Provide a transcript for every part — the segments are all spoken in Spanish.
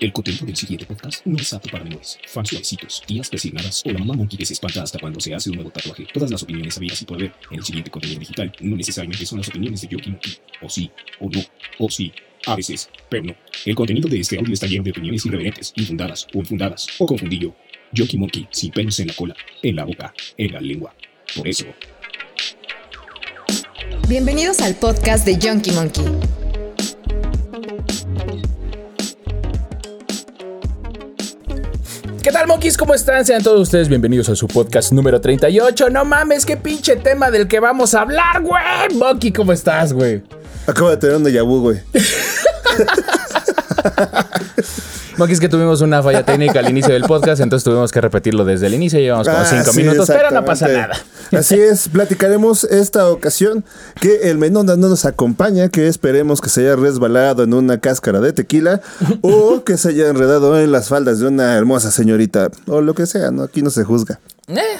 El contenido del siguiente podcast no es apto para menores, fans suavecitos, tías persignadas o la mamá monkey que se espanta hasta cuando se hace un nuevo tatuaje. Todas las opiniones habidas y por haber en el siguiente contenido digital no necesariamente son las opiniones de Yoki Monkey. O sí, o no, o sí, a veces, pero no. El contenido de este audio está lleno de opiniones irreverentes, infundadas o infundadas, o confundido. Yoki Monkey sin pelos en la cola, en la boca, en la lengua. Por eso, Bienvenidos al podcast de Junkie Monkey. ¿Qué tal, monkeys? ¿Cómo están? Sean todos ustedes bienvenidos a su podcast número 38. No mames, qué pinche tema del que vamos a hablar, güey. Monkey, ¿cómo estás, güey? Acabo de tener un déjà vu, güey. Monkey, es que tuvimos una falla técnica al inicio del podcast, entonces tuvimos que repetirlo desde el inicio. Llevamos como Ah, 5 sí, minutos, pero no pasa nada. Así es, platicaremos esta ocasión que el Menonda no nos acompaña, que esperemos que se haya resbalado en una cáscara de tequila o que se haya enredado en las faldas de una hermosa señorita o lo que sea, ¿no? Aquí no se juzga. Eh.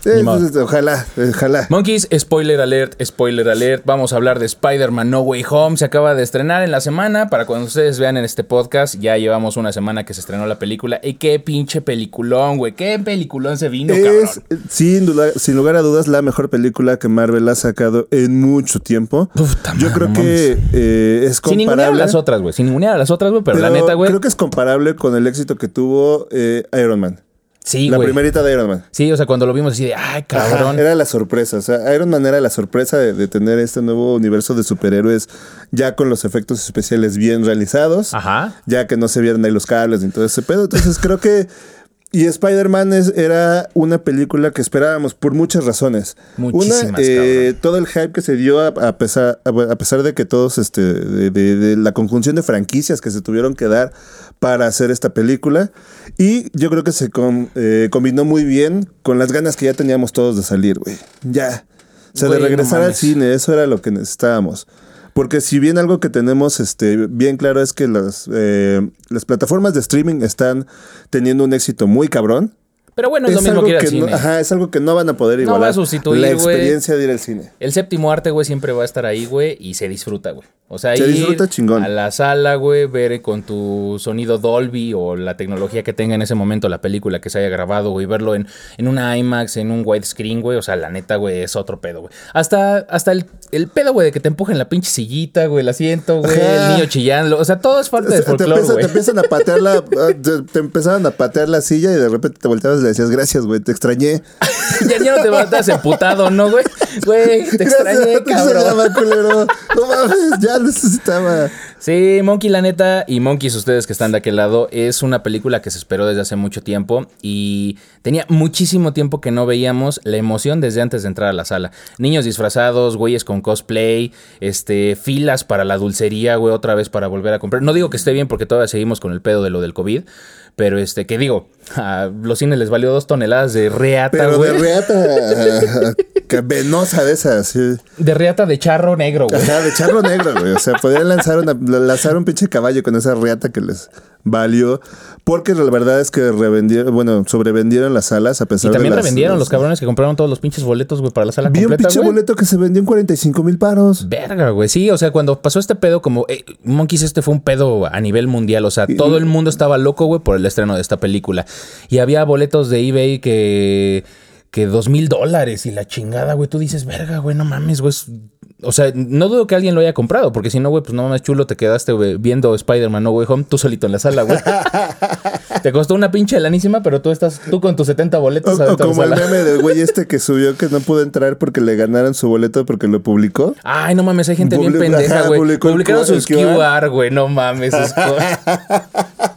Sí, pues, ojalá, ojalá. Monkeys, spoiler alert, spoiler alert. Vamos a hablar de Spider-Man No Way Home. Se acaba de estrenar en la semana. Para cuando ustedes vean en este podcast, ya llevamos una semana que se estrenó la película. Y qué pinche peliculón, güey. Qué peliculón se vino, Es, cabrón. sin, duda- sin lugar a dudas, la mejor película que Marvel ha sacado en mucho tiempo. Puta Yo creo que eh, es Sin ninguna comparable. a las otras, güey. Sin ninguna a las otras, güey. Pero, la neta, güey. Creo que es comparable con el éxito que tuvo eh, Iron Man. Sí, la güey. primerita de Iron Man. Sí, o sea, cuando lo vimos así de, ay, Ajá, cabrón. era la sorpresa. O sea, Iron Man era la sorpresa de, de tener este nuevo universo de superhéroes ya con los efectos especiales bien realizados. Ajá. Ya que no se vieron ahí los cables y todo ese pedo. Entonces creo que. Y Spider-Man es- era una película que esperábamos por muchas razones. Muchísimas, Una, eh, todo el hype que se dio a, a pesar, a, pesar de que todos, este, de, de- de la conjunción de franquicias que se tuvieron que dar para hacer esta película. Y yo creo que se com- eh, combinó muy bien con las ganas que ya teníamos todos de salir, güey. Ya. O sea, de no regresar al cine, eso era lo que necesitábamos. Porque si bien algo que tenemos este, bien claro es que las, eh, las plataformas de streaming están teniendo un éxito muy cabrón. Pero bueno, es, lo mismo que ir al no- cine. ajá, es algo que no van a poder No igualar. va a sustituir, la experiencia de ir al cine. El séptimo arte, güey, siempre va a estar ahí, güey, y se disfruta, güey. O sea, Se ir disfruta chingón. a la sala, güey, ver con tu sonido Dolby o la tecnología que tenga en ese momento la película que se haya grabado, güey, verlo en, en una IMAX, en un widescreen, güey. O sea, la neta, güey, es otro pedo, güey. Hasta, hasta el, el pedo, güey, de que te empujen la pinche sillita, güey, el asiento, güey, el niño chillando. O sea, todo es parte O del sea, te, folclore, te empiezan a patear la. ah, te, te empezaban a patear la silla y de repente te volteabas y le decías, gracias, güey, te extrañé. ya, ya no te vas emputado, ¿no, güey? Güey, te extrañé, cabrón. extrañaba, culero. No mames, ya necesitaba. Sí, Monkey, la neta, y Monkeys, ustedes que están de aquel lado, es una película que se esperó desde hace mucho tiempo y tenía muchísimo tiempo que no veíamos la emoción desde antes de entrar a la sala. Niños disfrazados, güeyes con cosplay, este, filas para la dulcería, güey, otra vez para volver a comprar. No digo que esté bien porque todavía seguimos con el pedo de lo del COVID, pero este, que digo, a los cines les valió dos toneladas de reata, Pero güey. de reata que venosa de esas, sí. De reata de charro negro, güey. Ajá, de charro negro, güey. O sea, podían lanzar, una, lanzar un pinche caballo con esa reata que les valió. Porque la verdad es que revendieron, bueno, sobrevendieron las salas a Y pesar de también las- revendieron las- los cabrones que compraron todos los pinches boletos, güey, para la sala Vi un completa, pinche güey. boleto que se vendió en 45 mil paros. Verga, güey. Sí, o sea, cuando pasó este pedo, como eh, Monkeys, este fue un pedo a nivel mundial. O sea, todo el mundo estaba loco, güey, por el estreno de esta película. Y había boletos de eBay que. que dos mil dólares y la chingada, güey. Tú dices, verga, güey, no mames, güey. O sea, no dudo que alguien lo haya comprado, porque si no, güey, pues no mames, chulo, te quedaste güey, viendo Spider-Man No Way Home tú solito en la sala, güey. te costó una pinche lanísima, pero tú estás, tú con tus 70 O, boletos o la como el sala. meme del güey este que subió que no pudo entrar porque le ganaron su boleto porque lo publicó. Ay, no mames, hay gente bien pendeja, güey. el Publicaron sus el QR. Güey, no mames. sus.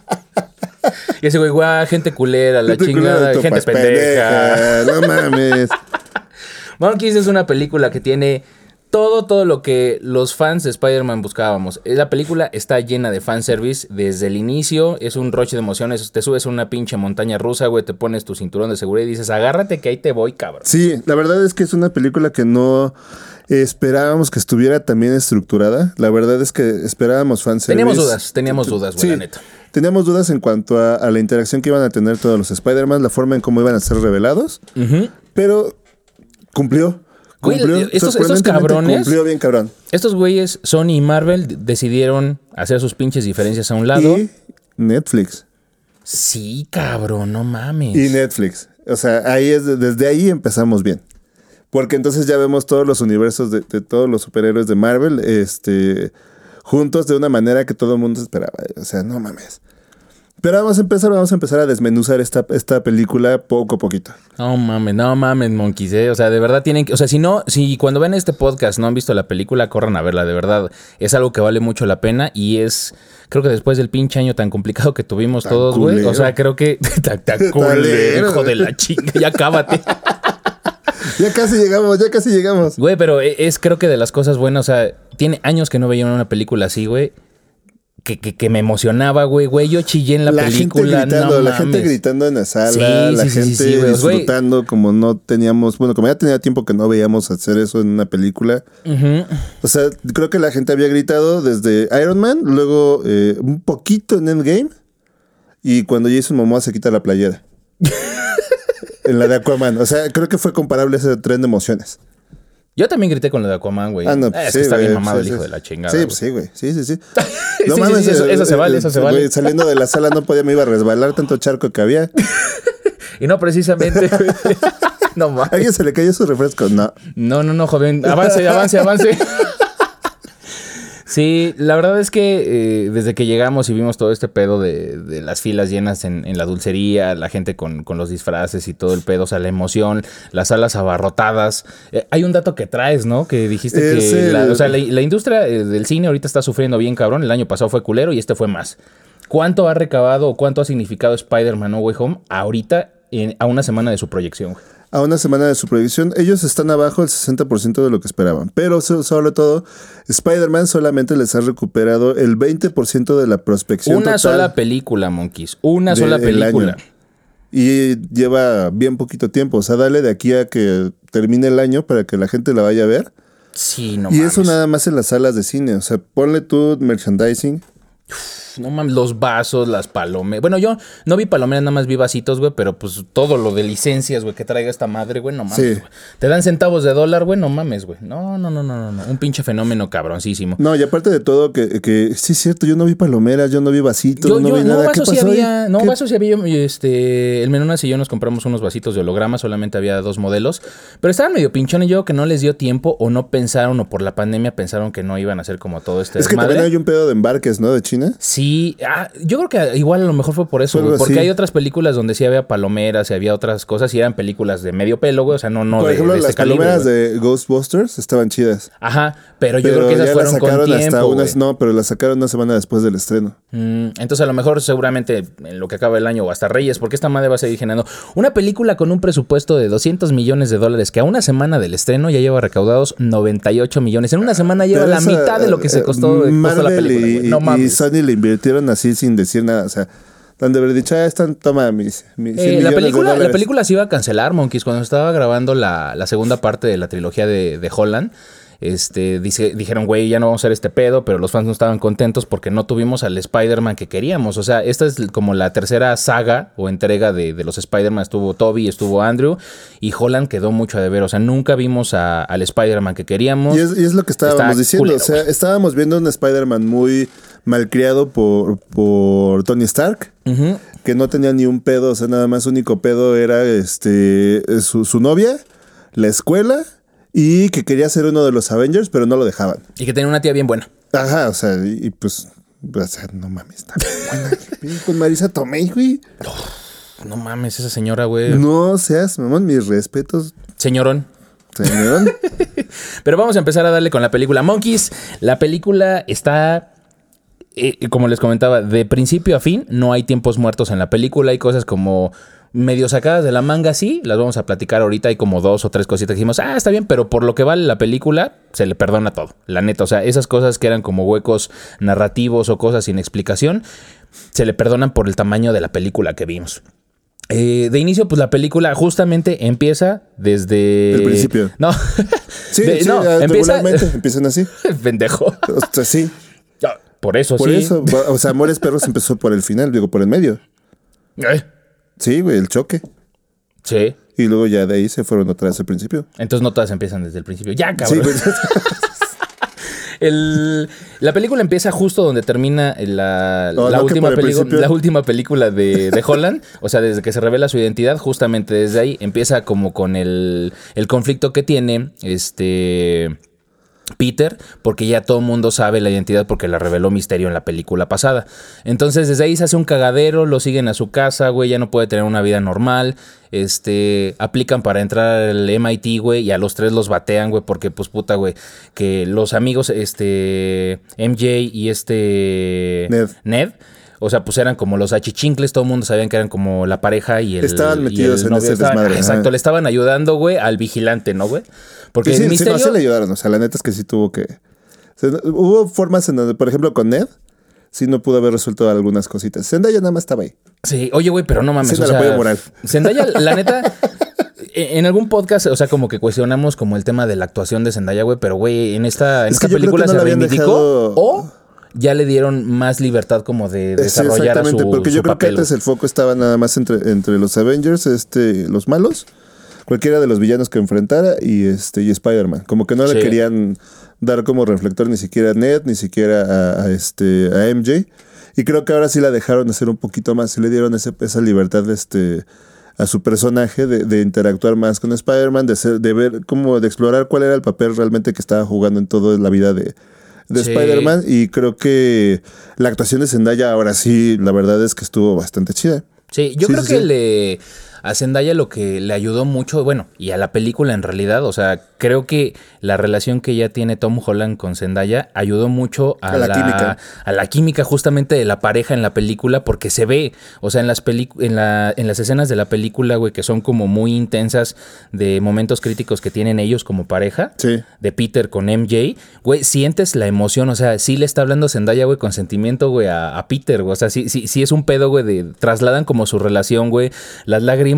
y ese güey, guau, gente culera, la chingada, gente topas, pendeja. No mames. Monkeys es una película que tiene todo, todo lo que los fans de Spider-Man buscábamos. Eh, La película está llena de fanservice desde el inicio. Es un roche de emociones. Te subes a una pinche montaña rusa, güey. Te pones tu cinturón de seguridad y dices, agárrate que ahí te voy, cabrón. Sí, la verdad es que es una película que no esperábamos que estuviera tan bien estructurada. La verdad es que esperábamos fanservice. Teníamos dudas, teníamos dudas, güey, Sí, la neta. Teníamos dudas en cuanto a, a la interacción que iban a tener todos los Spider-Man, la forma en cómo iban a ser revelados, pero cumplió. Güey, Cumplió, estos, estos cabrones, Cumplió bien cabrón. estos güeyes, Sony y Marvel, decidieron hacer sus pinches diferencias a un lado. Y Netflix. Sí, cabrón, no mames. Y Netflix. O sea, ahí es, desde ahí empezamos bien. Porque entonces ya vemos todos los universos de, de todos los superhéroes de Marvel, este, juntos de una manera que todo el mundo esperaba. O sea, no mames. Pero vamos a empezar, vamos a empezar a desmenuzar esta, esta película poco a poquito. No mames, no mames, monkeys, eh. O sea, de verdad tienen que. O sea, si no, si cuando ven este podcast no han visto la película, corran a verla, de verdad. Es algo que vale mucho la pena y es. Creo que después del pinche año tan complicado que tuvimos Tan todos, güey. O sea, creo que. Tan, tan culero, hijo de la chinga, ya cábate. Ya casi llegamos, ya casi llegamos. Güey, pero e- es creo que de las cosas buenas, o sea, tiene años que no veía una película así, güey. Que, que, que me emocionaba, güey, güey. Yo chillé en la, película. gente gritando, no la gente gritando en la sala, Sí, la sí, gente sí, güey. Disfrutando como no teníamos, bueno, como ya tenía tiempo que no veíamos hacer eso en una película. O sea, creo que la gente había gritado desde Iron Man, luego eh, un poquito en Endgame y cuando Jason Momoa se quita la playera. en la de Aquaman. O sea, creo que fue comparable ese tren de emociones. Yo también grité con lo de Aquaman, güey. Ah, no, Eh, pues es sí, que está bien mamado sí, el hijo sí. de la chingada. Sí, güey. sí, güey. Sí, sí, sí. Sí, sí, eso- eso se vale, eso se vale. saliendo de la sala no podía, me iba a resbalar tanto charco que había. Y no precisamente, güey. No ¿A mames. alguien se le cayó su refresco? No. No, no, no, joven. Avance, avance, avance. Sí, la verdad es que eh, desde que llegamos y vimos todo este pedo de, de las filas llenas en, en la dulcería, la gente con, con los disfraces y todo el pedo, o sea, la emoción, las salas abarrotadas. Eh, hay un dato que traes, ¿no? Que dijiste que la, el- o sea, la, la industria eh, del cine ahorita está sufriendo bien cabrón. El año pasado fue culero y este fue más. ¿Cuánto ha recabado o cuánto ha significado Spider-Man No Way Home ahorita en- a una semana de su proyección? A una semana de su proyección, ellos están abajo del 60% de lo que esperaban. Pero so- sobre todo, Spider-Man solamente les ha recuperado el 20% de la prospección Una total sola película, Monkeys. Una sola película. año. Y lleva bien poquito tiempo. O sea, dale de aquí a que termine el año para que la gente la vaya a ver. Sí, no y mames. eso nada más en las salas de cine. O sea, ponle tú merchandising. No mames, los vasos, las palomeras. Bueno, yo no vi palomeras, nada más vi vasitos, güey, pero pues todo lo de licencias, güey, que traiga esta madre, güey, no mames. Sí. güey. Te dan centavos de dólar, güey, no mames, güey. No, no, no, no, no, no. Un pinche fenómeno cabroncísimo. No, y aparte de todo, que, que sí es cierto, yo no vi palomeras, yo no vi vasitos, Yo, no yo, vi no, nada. ¿Qué vasos sí pasó había, no, ¿Qué- vasos sí había, este, el Menonas y yo nos compramos unos vasitos de holograma, solamente había dos modelos, pero estaban medio pinchones, yo que no les dio tiempo o no pensaron o por la pandemia pensaron que no iban a hacer como todo este Es que también hay un pedo de embarques, ¿no? De China. Sí, ah, yo creo que igual a lo mejor fue por eso, güey, porque así. hay otras películas donde sí había palomeras y había otras cosas y eran películas de medio pelo, güey, o sea, no, no Por de, ejemplo, de las este calibre, palomeras de Ghostbusters estaban chidas. Ajá, pero yo pero creo que esas ya fueron las con sacaron tiempo, hasta unas, no, pero las sacaron una semana después del estreno. Mm, entonces a lo mejor seguramente en lo que acaba el año o hasta Reyes, porque esta madre va a seguir generando una película con un presupuesto de 200 millones de dólares que a una semana del estreno ya lleva recaudados 98 millones. En una semana lleva Pero la esa, mitad de lo que se eh, costó, costó la Marvel película. y. No y mames. Sony le invirtieron así sin decir nada. O sea, han de haber dicho, ah, están, toma mis, mis 100 Eh, la, de película, la película se iba a cancelar, Monkeys, cuando estaba grabando la, la segunda parte de la trilogía de, de Holland. Este, dice, dijeron, güey, ya no vamos a hacer este pedo, pero los fans no estaban contentos porque no tuvimos al Spider-Man que queríamos. O sea, esta es como la tercera saga o entrega de, de los Spider-Man. Estuvo Toby, estuvo Andrew y Holland quedó mucho a deber. O sea, nunca vimos a- al Spider-Man que queríamos. Y es, y es lo que estábamos Está diciendo. culero, o sea, estábamos viendo un Spider-Man muy malcriado por, por Tony Stark. Que no tenía ni un pedo, o sea, nada más único pedo era este su, su novia, la escuela y que quería ser uno de los Avengers, pero no lo dejaban. Y que tenía una tía bien buena. Ajá, o sea, y, y pues, o sea, no mames, está bien buena. Con Marisa Tomei, güey. No mames, esa señora, güey. No seas, mamón, mis respetos, Señorón. señor. Pero vamos a empezar a darle con la película Monkeys. La película está, eh, como les comentaba, de principio a fin. No hay tiempos muertos en la película. Hay cosas como medio sacadas de la manga, sí. Las vamos a platicar ahorita. Hay como dos o tres cositas que dijimos, ah, está bien, pero por lo que vale la película, se le perdona todo. La neta, o sea, esas cosas que eran como huecos narrativos o cosas sin explicación, se le perdonan por el tamaño de la película que vimos. Eh, de inicio, pues la película justamente empieza desde. El principio. No. Sí, De- sí, no, empieza. regularmente empiezan así. Pendejo. O sea, sí, Por eso por sí. eso, o sea, Amores Perros empezó por el final, digo, por el medio. Eh, Sí, güey, el choque. Sí. Y luego ya de ahí se fueron otra vez al principio. Entonces no todas empiezan desde el principio. Ya, Sí, cabrón. pues, El- la película empieza justo donde termina la, No, la no, que última, por principio. la última película de, de Holland. o sea, desde que se revela su identidad, justamente desde ahí empieza como con el, el conflicto que tiene este Peter, porque ya todo el mundo sabe la identidad porque la reveló Misterio en la película pasada. Entonces desde ahí se hace un cagadero, lo siguen a su casa, güey, ya no puede tener una vida normal. Este, aplican para entrar al MIT, güey, y a los tres los batean, güey, porque pues puta, güey, que los amigos, este, MJ y este Ned. O sea, pues eran como los achichincles, todo el mundo sabían que eran como la pareja y el. Estaban metidos el en ese Estaban- desmadre, Exacto, ajá. le estaban ayudando, güey, al vigilante, ¿no, güey? Porque sí, no, sí le ayudaron. O sea, la neta es que sí tuvo que. o sea, hubo formas en donde, por ejemplo, con Ned, sí no pudo haber resuelto algunas cositas. Zendaya nada más estaba ahí. Sí, oye, güey, pero no mames. Sí, o sea, apoyo moral. Zendaya, la neta. e- En algún podcast, o sea, como que cuestionamos como el tema de la actuación de Zendaya, güey, pero güey, en esta, en Es esta película no se la reivindicó dejado- o ya le dieron más libertad como de Sí, desarrollar a su, exactamente, porque yo su creo papel, que antes el foco estaba nada más entre, entre los Avengers, este, los malos, cualquiera de los villanos que enfrentara y este y Spider-Man. Como que no Sí. le querían dar como reflector ni siquiera a Ned, ni siquiera a, a este a MJ. Y creo que ahora sí la dejaron hacer un poquito más, sí le dieron ese- esa libertad este a su personaje de, de interactuar más con Spider-Man, de ser, de ver como de explorar cuál era el papel realmente que estaba jugando en toda la vida de, de Sí. Spider-Man. Y creo que la actuación de Zendaya ahora sí, la verdad es que estuvo bastante chida. Sí, yo Sí, creo sí, que le a Zendaya lo que le ayudó mucho, bueno, y a la película en realidad, o sea, creo que la relación que ya tiene Tom Holland con Zendaya ayudó mucho a, A la química. a la química justamente de la pareja en la película porque se ve, o sea, en las en la en las escenas de la película, güey, que son como muy intensas de momentos críticos que tienen ellos como pareja, Sí. de Peter con MJ, güey, sientes la emoción, o sea, sí le está hablando Zendaya, güey, con sentimiento, güey, a, a Peter, güey, o sea, sí, sí, sí es un pedo, güey, de trasladan como su relación, güey, las lágrimas,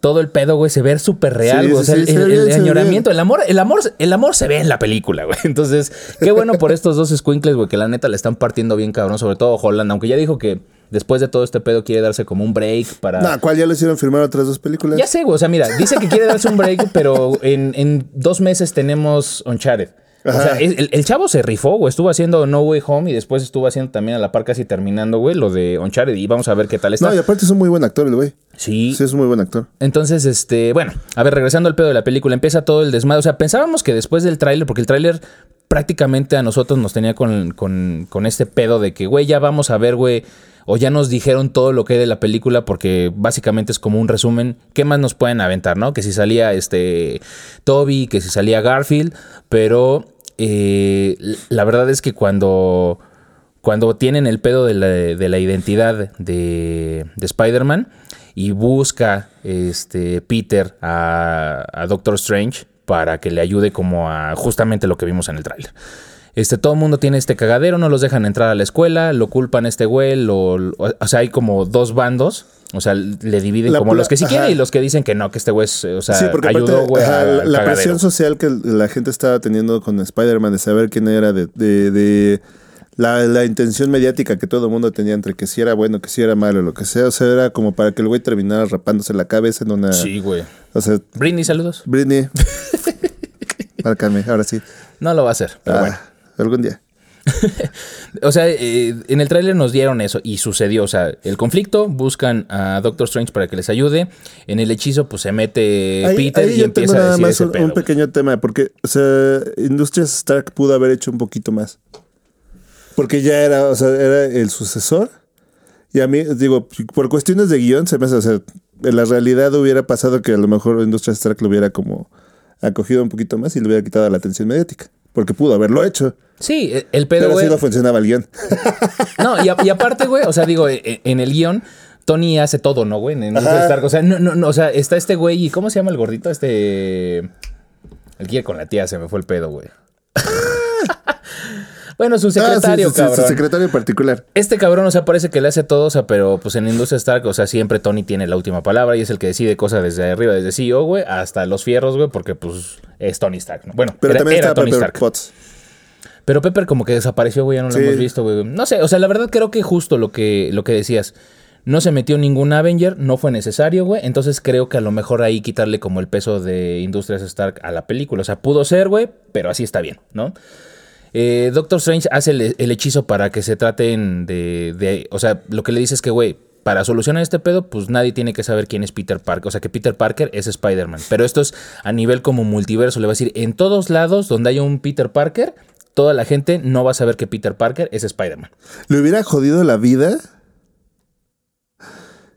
todo el pedo, güey, se ve súper real, Sí, güey, o sí, sea, sí, el, añoramiento, el amor, el amor, el amor se ve en la película, güey, entonces, qué bueno por estos dos squinkles, güey, que la neta le están partiendo bien cabrón, sobre todo Holland, aunque ya dijo que después de todo este pedo quiere darse como un break para... No, ¿cuál ya le hicieron firmar otras dos películas? Ya sé, güey. O sea, mira, dice que quiere darse un break, pero en, en dos meses tenemos Uncharted. O sea, el chavo se rifó, güey. Estuvo haciendo No Way Home y después estuvo haciendo también a la par casi terminando, güey, lo de Uncharted. Y vamos a ver qué tal está. No, y aparte es un muy buen actor el güey. sí. Sí, es un muy buen actor. Entonces, este, bueno, a ver, regresando al pedo de la película, empieza todo el desmadre. O sea, pensábamos que después del tráiler, porque el tráiler prácticamente a nosotros nos tenía con, con, con este pedo de que, güey, ya vamos a ver, güey, o ya nos dijeron todo lo que hay de la película, porque básicamente es como un resumen. ¿Qué más nos pueden aventar, no? Que si salía este Toby, que si salía Garfield, pero eh, la verdad es que cuando cuando tienen el pedo de la, de la identidad de, de Spider-Man y busca este Peter a, a Doctor Strange para que le ayude como a justamente lo que vimos en el tráiler. Este, todo el mundo tiene este cagadero, no los dejan entrar a la escuela, lo culpan a este güey, lo, lo- o sea, hay como dos bandos, o sea, le dividen La como los que sí quieren y los que dicen que no, que este güey, es, o sea, sí, porque ayudó, güey, la, la cagadero. presión social que la gente estaba teniendo con Spider-Man de saber quién era, de, de, de la, la intención mediática que todo el mundo tenía entre que si era bueno, que si era malo, lo que sea. O sea, era como para que el güey terminara rapándose la cabeza en una. Sí, güey. O sea, Britney, saludos. Britney. Márcame, ahora sí. No lo va a hacer, pero Ah, bueno. Algún día. O sea, eh, en el tráiler nos dieron eso y sucedió. O sea, el conflicto, buscan a Doctor Strange para que les ayude. En el hechizo, pues se mete Ahí, Peter ahí y empieza tengo a decir más ese un, pedo, un pequeño tema, porque, o sea, Industrias Stark pudo haber hecho un poquito más. Porque ya era, o sea, era el sucesor. Y a mí, digo, por cuestiones de guion, se me hace, o sea, en la realidad hubiera pasado que a lo mejor Industrias Stark lo hubiera como acogido un poquito más y le hubiera quitado la atención mediática. Porque pudo haberlo hecho. Sí, eh, el pedo, Pero así güey. no funcionaba el guion. No, y, a- y aparte, güey, o sea, digo, eh, eh, en el guion, Tony hace todo, ¿no, güey? En. Stark. O sea, no, no, no, o sea, está este güey y ¿cómo se llama el gordito? Este. El quiere con la tía, se me fue el pedo, güey. Bueno, su secretario, Ah, sí, sí, sí, cabrón. su secretario en particular. Este cabrón, o sea, parece que le hace todo, o sea, pero pues en Industria Stark, o sea, siempre Tony tiene la última palabra y es el que decide cosas desde arriba, desde CEO, güey, hasta los fierros, güey, porque pues es Tony Stark, ¿no? Bueno, Pero era, también era está Tony Pepper Stark. Potts. Pero Pepper como que desapareció, güey, ya no lo Sí. hemos visto, güey. No sé, o sea, la verdad creo que justo lo que, lo que decías. No se metió ningún Avenger, no fue necesario, güey. Entonces creo que a lo mejor ahí quitarle como el peso de Industrias Stark a la película. O sea, pudo ser, güey, pero así está bien, ¿no? Eh, Doctor Strange hace el, el hechizo para que se traten de, de- O sea, lo que le dice es que, güey, para solucionar este pedo, pues nadie tiene que saber quién es Peter Parker. O sea, que Peter Parker es Spider-Man. Pero esto es a nivel como multiverso. Le va a decir, en todos lados donde haya un Peter Parker, toda la gente no va a saber que Peter Parker es Spider-Man. ¿Le hubiera jodido la vida?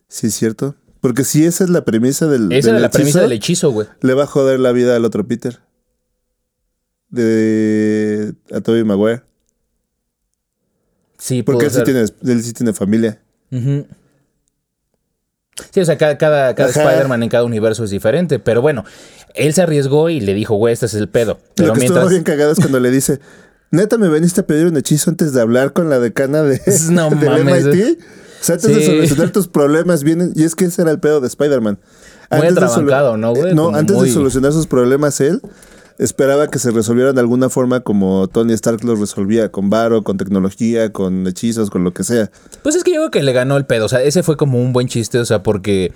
Sí, es cierto. Porque si esa es la premisa del. Esa del era la premisa hechizo, del hechizo, güey. Le va a joder la vida al otro Peter. De. A Tobey Maguire. Sí, Porque él sí, tiene, él sí tiene familia. Sí, o sea, cada, cada, cada. Spider-Man en cada universo es diferente. Pero bueno, él se arriesgó y le dijo, güey, este es el pedo. Pero Lo que mientras. estuvo bien cagado es cuando le dice. Neta, me veniste a pedir un hechizo antes de hablar con la decana de, No mames. MIT. O sea, antes de solucionar tus problemas vienen. Y es que ese era el pedo de Spider-Man. Muy Antes de ¿no, güey? No, Como antes muy- de solucionar sus problemas él, esperaba que se resolvieran de alguna forma como Tony Stark los resolvía, con varo, con tecnología, con hechizos, con lo que sea. Pues es que yo creo que le ganó el pedo. O sea, ese fue como un buen chiste, o sea, porque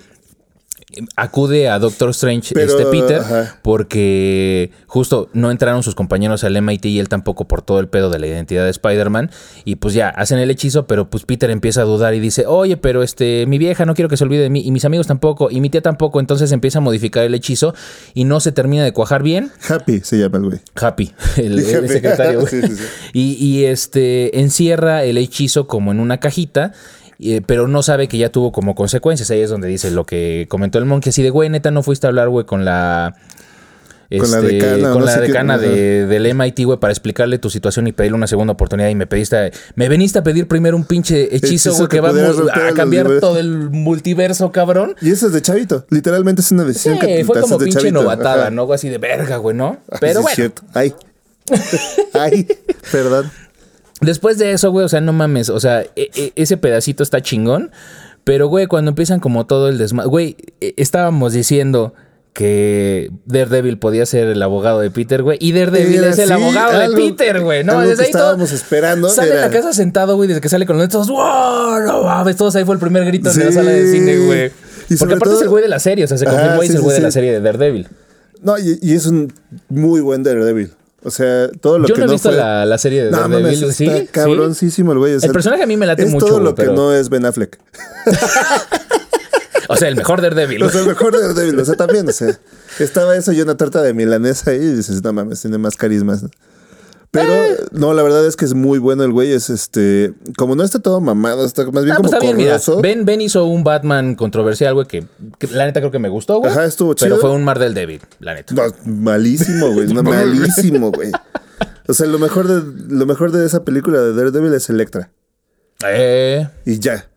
acude a Doctor Strange Pero, este Peter ajá. porque justo no entraron sus compañeros al MIT y él tampoco por todo el pedo de la identidad de Spider-Man y pues ya hacen el hechizo pero pues Peter empieza a dudar y dice oye pero este mi vieja no quiero que se olvide de mí y mis amigos tampoco y mi tía tampoco entonces empieza a modificar el hechizo y no se termina de cuajar bien Happy se llama el güey. Happy, el, el Happy. secretario. güey. Sí, sí, sí. Y, y, este encierra el hechizo como en una cajita. Eh, pero no sabe que ya tuvo como consecuencias. Ahí es donde dice lo que comentó el monkey. Así de, güey, neta, no fuiste a hablar, güey, con la. Con la este, decana, con no la qué- de, del MIT, güey, para explicarle tu situación y pedirle una segunda oportunidad. Y me pediste, me veniste a pedir primero un pinche hechizo, güey, que, va a cambiar todo el multiverso, cabrón. Y eso es de chavito. Literalmente es una decisión Sí, que fue como pinche chavito. novatada, Ajá. ¿no? Así de verga, güey, ¿no? Ay, Pero sí bueno. Es cierto. Ay. Ay. Perdón. Después de eso, güey, o sea, no mames, o sea, e- e- ese pedacito está chingón, pero, güey, cuando empiezan como todo el desmadre, güey, e- estábamos diciendo que Daredevil podía ser el abogado de Peter, güey, y Daredevil Era es el abogado de Peter, güey, ¿no? Desde ahí todo- estábamos esperando Sale en la casa sentado, güey, desde que sale con los netos, ¡wow! No mames, todos ahí fue el primer grito en la Sí. sala de cine, güey. Porque aparte es todo- el güey de la serie, o sea, se confirmó y es sí, el sí, güey de sí. la serie de Daredevil. No, y, y es un muy buen Daredevil. O sea, todo lo Yo que no he visto fue- la, la serie de No, Daredevil, mames, está ¿Sí? cabroncísimo el güey. o sea, El personaje a mí me late es mucho, todo lo que pero- no es Ben Affleck. O sea, el mejor Daredevil. O sea, el mejor Daredevil. O sea, también, o sea, estaba eso y una torta de milanesa ahí y dices, no mames, tiene más carismas. Pero, Eh. no, la verdad es que es muy bueno el güey. Es este, como no está todo mamado, está más bien Ah, como pues está bien, mira. Ben, ben hizo un Batman controversial, güey, que, que la neta creo que me gustó, güey. Ajá, estuvo Pero chido. fue un Mar del David, la neta. No, malísimo, güey. No, malísimo, güey. O sea, lo mejor de lo mejor de esa película de Daredevil es Electra. Eh, Y ya.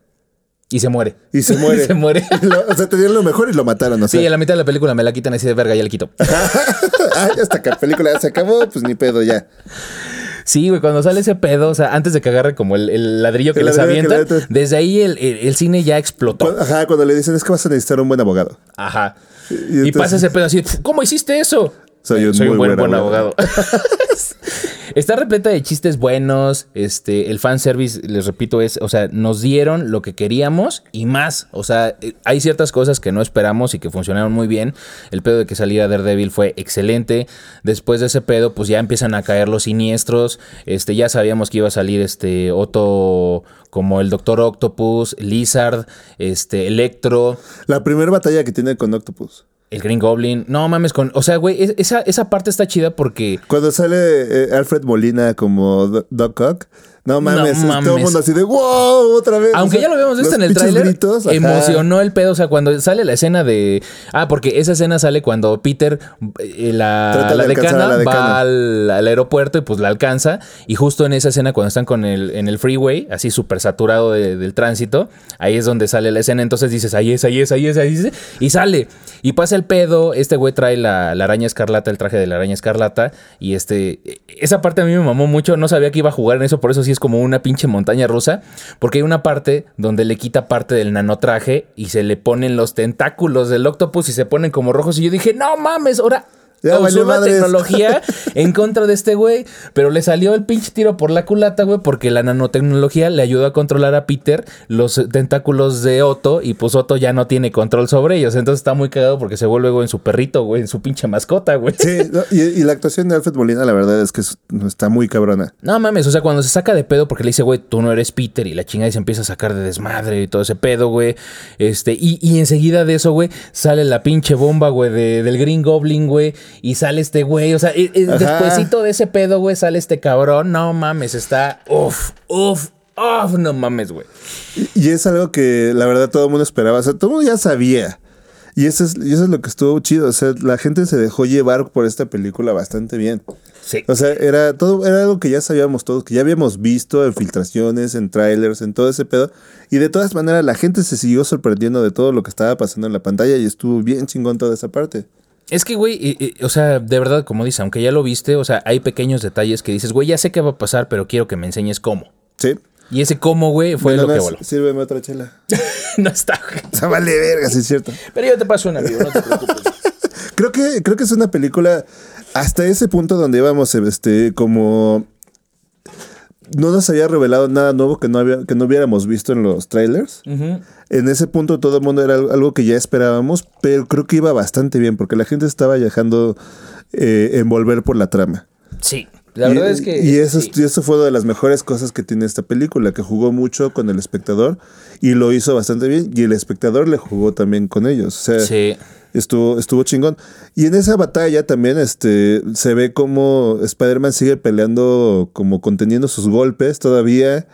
Y se muere. Y se muere. se muere. Lo- o sea, tenían lo mejor y lo mataron. O sea, Sí, a la mitad de la película me la quitan así de verga, ya la quito. ah, ya hasta que la película ya se acabó, pues ni pedo ya. Sí, güey, cuando sale ese pedo, o sea, antes de que agarre como el, el ladrillo que El les ladrillo que le desde ahí el, el- cine ya explotó. Cu- Ajá, cuando le dicen es que vas a necesitar un buen abogado. Ajá. Y Y, entonces- pasa ese pedo así, ¿cómo hiciste eso? Soy un Soy muy un buen, buen buen abogado. abogado. Está repleta de chistes buenos. Este, el fanservice, les repito, es, o sea, nos dieron lo que queríamos y más. O sea, eh, hay ciertas cosas que no esperamos y que funcionaron muy bien. El pedo de que saliera Daredevil fue excelente. Después de ese pedo, pues ya empiezan a caer los siniestros. Este, ya sabíamos que iba a salir este Otto como el Doctor Octopus, Lizard, este, Electro. La primera batalla que tiene con Octopus. El Green Goblin. No mames, con. O sea, güey, es- esa, esa parte está chida porque. Cuando sale eh, Alfred Molina como Do- Doc Ock. No mames, todo mames. el mundo así de wow, otra vez. Aunque O sea, ya lo habíamos visto en el tráiler, emocionó el pedo. O sea, cuando sale la escena de. Ah, porque esa escena sale cuando Peter, eh, la, de decana, a la decana. va al, al aeropuerto y pues la alcanza. Y justo en esa escena, cuando están con el, en el freeway, así súper saturado de- del tránsito, ahí es donde sale la escena. Entonces dices, ahí es, ahí es, ahí es, ahí es. Y sale. Y pasa el pedo. Este güey trae la, la araña escarlata, el traje de la araña escarlata. Y este. Esa parte a mí me mamó mucho. No sabía que iba a jugar en eso. Por eso sí es como una pinche montaña rusa. Porque hay una parte donde le quita parte del nanotraje y se le ponen los tentáculos del octopus y se ponen como rojos. Y yo dije, no mames, ahora. Ya usó la tecnología en contra de este güey, pero le salió el pinche tiro por la culata, güey, porque la nanotecnología le ayudó a controlar a Peter los tentáculos de Otto y pues Otto ya no tiene control sobre ellos. Entonces está muy cagado porque se vuelve, güey, en su perrito, güey, en su pinche mascota, güey. Sí, no, y, y la actuación de Alfred Molina, la verdad es que es- está muy cabrona. No mames, o sea, cuando se saca de pedo porque le dice, güey, tú no eres Peter y la chingada y se empieza a sacar de desmadre y todo ese pedo, güey. Este, y, y enseguida de eso, güey, sale la pinche bomba, güey, de- del Green Goblin, güey, y sale este güey, o sea, eh, Ajá. despuésito de ese pedo, güey, sale este cabrón, no mames, está, uff, uff, uff, no mames, güey. Y, y es algo que la verdad todo el mundo esperaba. O sea, todo el mundo ya sabía. Y eso, es, y eso es lo que estuvo chido. O sea, la gente se dejó llevar por esta película bastante bien. Sí. O sea, era todo, era algo que ya sabíamos todos, que ya habíamos visto en filtraciones, en trailers, en todo ese pedo. Y de todas maneras, la gente se siguió sorprendiendo de todo lo que estaba pasando en la pantalla y estuvo bien chingón toda esa parte. Es que, güey, eh, eh, o sea, de verdad, como dice, aunque ya lo viste, o sea, hay pequeños detalles que dices, güey, ya sé qué va a pasar, pero quiero que me enseñes cómo. Sí. Y ese cómo, güey, fue lo que voló. Sírveme otra chela. no está, güey. O sea, vale verga, sí es cierto. Pero yo te paso una, amigo, no te preocupes. Creo que, creo que es una película hasta ese punto donde íbamos, este, como no nos había revelado nada nuevo que no había, que no hubiéramos visto en los trailers. En ese punto todo el mundo era al- algo que ya esperábamos, pero creo que iba bastante bien porque la gente estaba dejando eh, envolver por la trama. Sí, la y, verdad es que. y eso, sí. y eso fue una de las mejores cosas que tiene esta película, que jugó mucho con el espectador y lo hizo bastante bien. Y el espectador le jugó también con ellos. O sea, Sí. Estuvo, estuvo chingón. Y en esa batalla también este, se ve como Spider-Man sigue peleando, como conteniendo sus golpes todavía,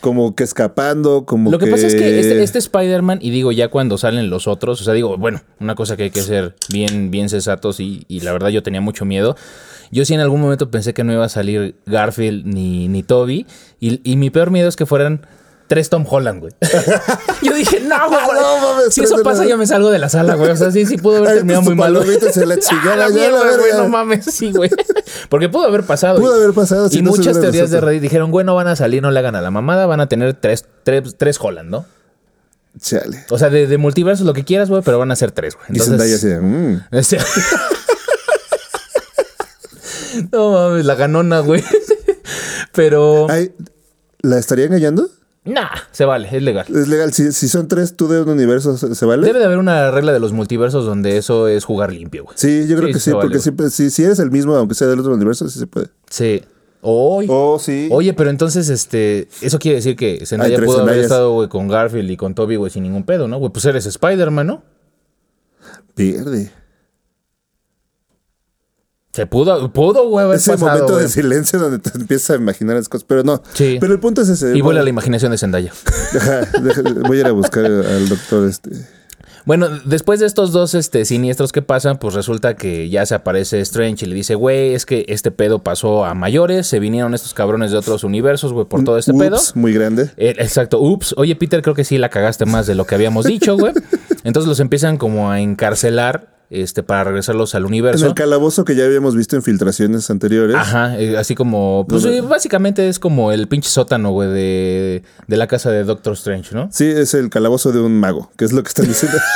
como que escapando, como Lo que, pasa es que este, este Spider-Man, y digo, ya cuando salen los otros, o sea, digo, bueno, una cosa que hay que ser bien, bien sensatos, y, y la verdad yo tenía mucho miedo. Yo sí en algún momento pensé que no iba a salir Garfield ni, ni Toby, y, y mi peor miedo es que fueran tres Tom Holland, güey. yo dije, no, güey. No, mames, si eso pasa, nada. yo me salgo de la sala, güey. O sea, sí, sí pudo haber terminado muy mal. palomitas en la chingada, Ah, ya, mierda, la güey, verga. no mames, sí, güey. Porque pudo haber pasado. Pudo y- haber pasado, Y muchas teorías de. Reddit dijeron, güey, no van a salir, no le hagan a la mamada, van a tener tres, tres, tres Holland, ¿no? Chale. O sea, de, de multiverso lo que quieras, güey, pero van a ser tres, güey. Y Zendaya así Entonces, de, mm. este- no mames, la ganona, güey. Pero. ¿La estaría engañando? Nah, se vale, es legal. Es legal. Si, si son tres, tú de un universo, ¿se, se vale? Debe de haber una regla de los multiversos donde eso es jugar limpio, güey. Sí, yo creo Sí, que sí, vale, porque siempre, si, si eres el mismo, aunque sea del otro universo, sí se puede. Sí. Oy. Oh, sí. Oye, pero entonces, este, eso quiere decir que Zendaya pudo haber Zendayas. estado, güey, con Garfield y con Toby, güey, sin ningún pedo, ¿no? Güey, pues eres Spider-Man, ¿no? Pierde. Se pudo, pudo, güey, Ese pasado, momento de silencio donde te empiezas a imaginar las cosas. Pero no. Sí. Pero el punto es ese. Y vuela la imaginación de Zendaya. voy a ir a buscar al doctor este. Bueno, después de estos dos este, siniestros que pasan, pues resulta que ya se aparece Strange y le dice, güey, es que este pedo pasó a mayores, se vinieron estos cabrones de otros universos, güey, por todo este pedo. Ups, muy grande. Eh, exacto, ups. Oye, Peter, creo que sí la cagaste más de lo que habíamos dicho, güey. Entonces los empiezan como a encarcelar este, para regresarlos al En universo. el calabozo que ya habíamos visto en filtraciones anteriores. Ajá, eh, así como, pues eh, básicamente es como el pinche sótano, güey, de, de la casa de Doctor Strange, ¿no? Sí, es el calabozo de un mago, que es lo que están diciendo.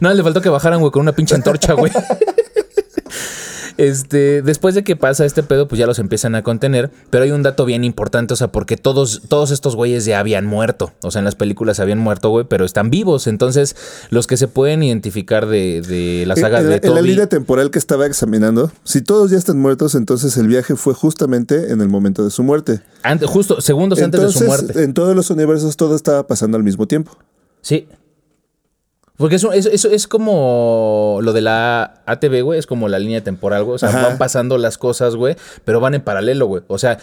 No, le faltó que bajaran, güey, con una pinche antorcha, güey. Este, después de que pasa este pedo, pues ya los empiezan a contener. Pero hay un dato bien importante, o sea, porque todos, todos estos güeyes ya habían muerto. O sea, en las películas habían muerto, güey, pero están vivos. Entonces, los que se pueden identificar de, de la saga en, de en la línea temporal que estaba examinando, si todos ya están muertos, entonces el viaje fue justamente en el momento de su muerte. Antes- justo segundos antes de su Entonces, muerte. en todos los universos todo estaba pasando al mismo tiempo. Sí. Porque eso, eso, eso es como lo de la ATV, güey, es como la línea temporal, güey. O sea, Ajá. van pasando las cosas, güey, pero van en paralelo, güey. O sea,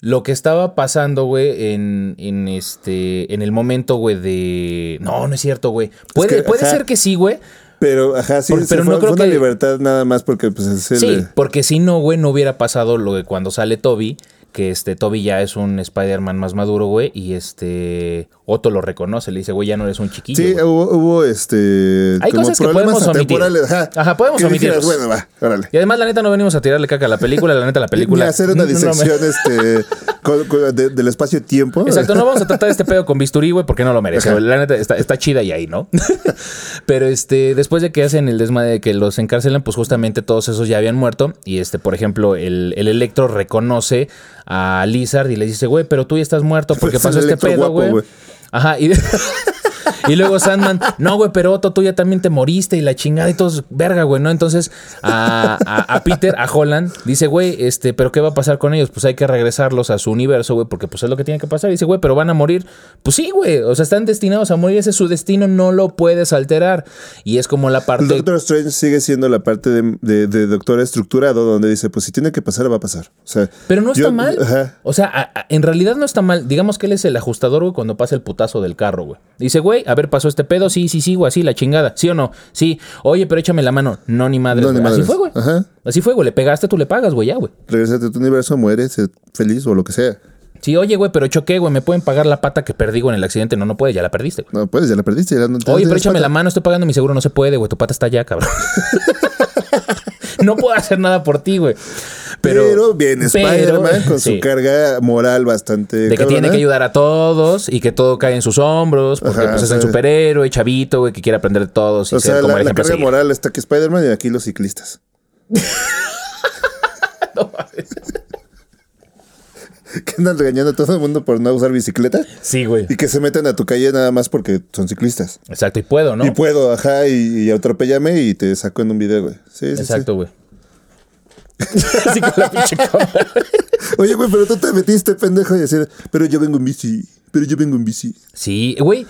lo que estaba pasando, güey, en, en este, en el momento, güey, de... No, no es cierto, güey. Puede, que, puede ser que sí, güey. Pero, ajá, sí, Por- pero fue, no creo fue una que- libertad nada más porque pues es el... Sí, porque si no, güey, no hubiera pasado lo de cuando sale Toby, que este Toby ya es un Spider-Man más maduro, güey, y este Otto lo reconoce, le dice, güey, ya no eres un chiquillo. Sí, güey". hubo, hubo, este. Hay como cosas que podemos omitir. Ajá, Ajá, podemos omitirlos. Bueno, va, órale. Y además, la neta, no venimos a tirarle caca a la película, la neta, la película... Ni hacer una no disección este, con- con- de- del espacio-tiempo. Exacto, no vamos a tratar este pedo con bisturí, güey, porque no lo merece. Ajá. La neta está, está chida y ahí, ¿no? Pero este, después de que hacen el desmadre de que los encarcelan, pues justamente todos esos ya habían muerto. Y este, por ejemplo, el, el Electro reconoce a Lizard y le dice, güey, pero tú ya estás muerto porque pasó este pedo, güey. Ajá, y, y luego Sandman, no, güey, pero Otto, tú ya también te moriste y la chingada y todos, verga, güey, ¿no? Entonces a, a- a Peter, a Holland, dice, güey, este, pero ¿qué va a pasar con ellos? Pues hay que regresarlos a su universo, güey, porque pues es lo que tiene que pasar. Y dice, güey, pero van a morir. Pues sí, güey, o sea, están destinados a morir, ese es su destino, no lo puedes alterar. Y es como la El parte... Doctor Strange sigue siendo la parte de, de- de Doctor Estructurado, donde dice, pues si tiene que pasar, va a pasar. O sea, Pero no está mal. Ajá. O sea, a- en realidad no está mal. Digamos que él es el ajustador, güey, cuando pasa el putazo del carro, güey. Dice, güey, a ver, pasó este pedo. Sí, sí, sí, güey, así, la chingada. ¿Sí o no? Sí. Oye, pero échame la mano. No, ni madre. No, ni Así fue, güey. Ajá. Así fue, güey. Le pegaste, tú le pagas, güey, ya, güey. Regresate a tu universo, mueres, sé feliz o lo que sea. Sí, oye, güey, pero choqué, güey. ¿Me pueden pagar la pata que perdí, güey, en el accidente? No, no puede, ya la perdiste, güey. No puedes, ya la perdiste. Ya no, Oye, pero échame pata. la mano, estoy pagando mi seguro. No se puede, güey. Tu pata está allá, cabrón. no puedo hacer nada por ti, güey. Pero, Pero, viene Spider-Man con sí. su carga moral bastante. De que tiene que ayudar a todos y que todo cae en sus hombros, porque Ajá, pues es el superhéroe, chavito, güey, que quiere aprender de todos y O sea, como la, el la carga moral está aquí Spider-Man y aquí los ciclistas. que andan regañando a todo el mundo por no usar bicicleta Sí, güey. y que se meten a tu calle nada más porque son ciclistas. Exacto, y puedo, ¿no? Y puedo, ajá, y, y atropéllame y te saco en un video, güey. Sí, sí, Exacto, güey. Así con la pinche. Oye, güey, pero tú te metiste, pendejo, y decir, pero yo vengo en bici, pero yo vengo en bici. Sí, güey.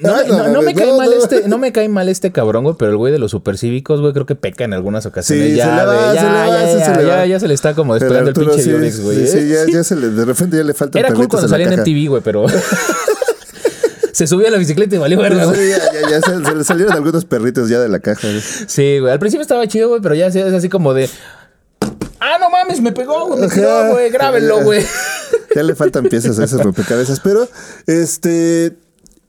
No, Ay, no no- no me cae mal este, no me cae mal este cabrón, güey, pero el güey de los supercívicos, güey, creo que peca en algunas ocasiones. Sí, ya, se le va, de- se ya, le va, ya, sí, ya, se le ya, va. ya se le está como Pero despegando el pinche sí, Dionex, güey. Sí, ¿eh? sí, ya, ya se le, de repente ya le falta Era cool cuando salía en MTV, güey, pero se subió a la bicicleta y valió verga. Sí, ya, ya, ya se, se le salieron algunos perritos ya de la caja. güey. Sí, güey. Al principio estaba chido, güey, pero ya es así como de. Ah, no mames, me pegó, güey, me tiró, güey, grábenlo, güey. Ya le faltan piezas a ese rompecabezas, pero este.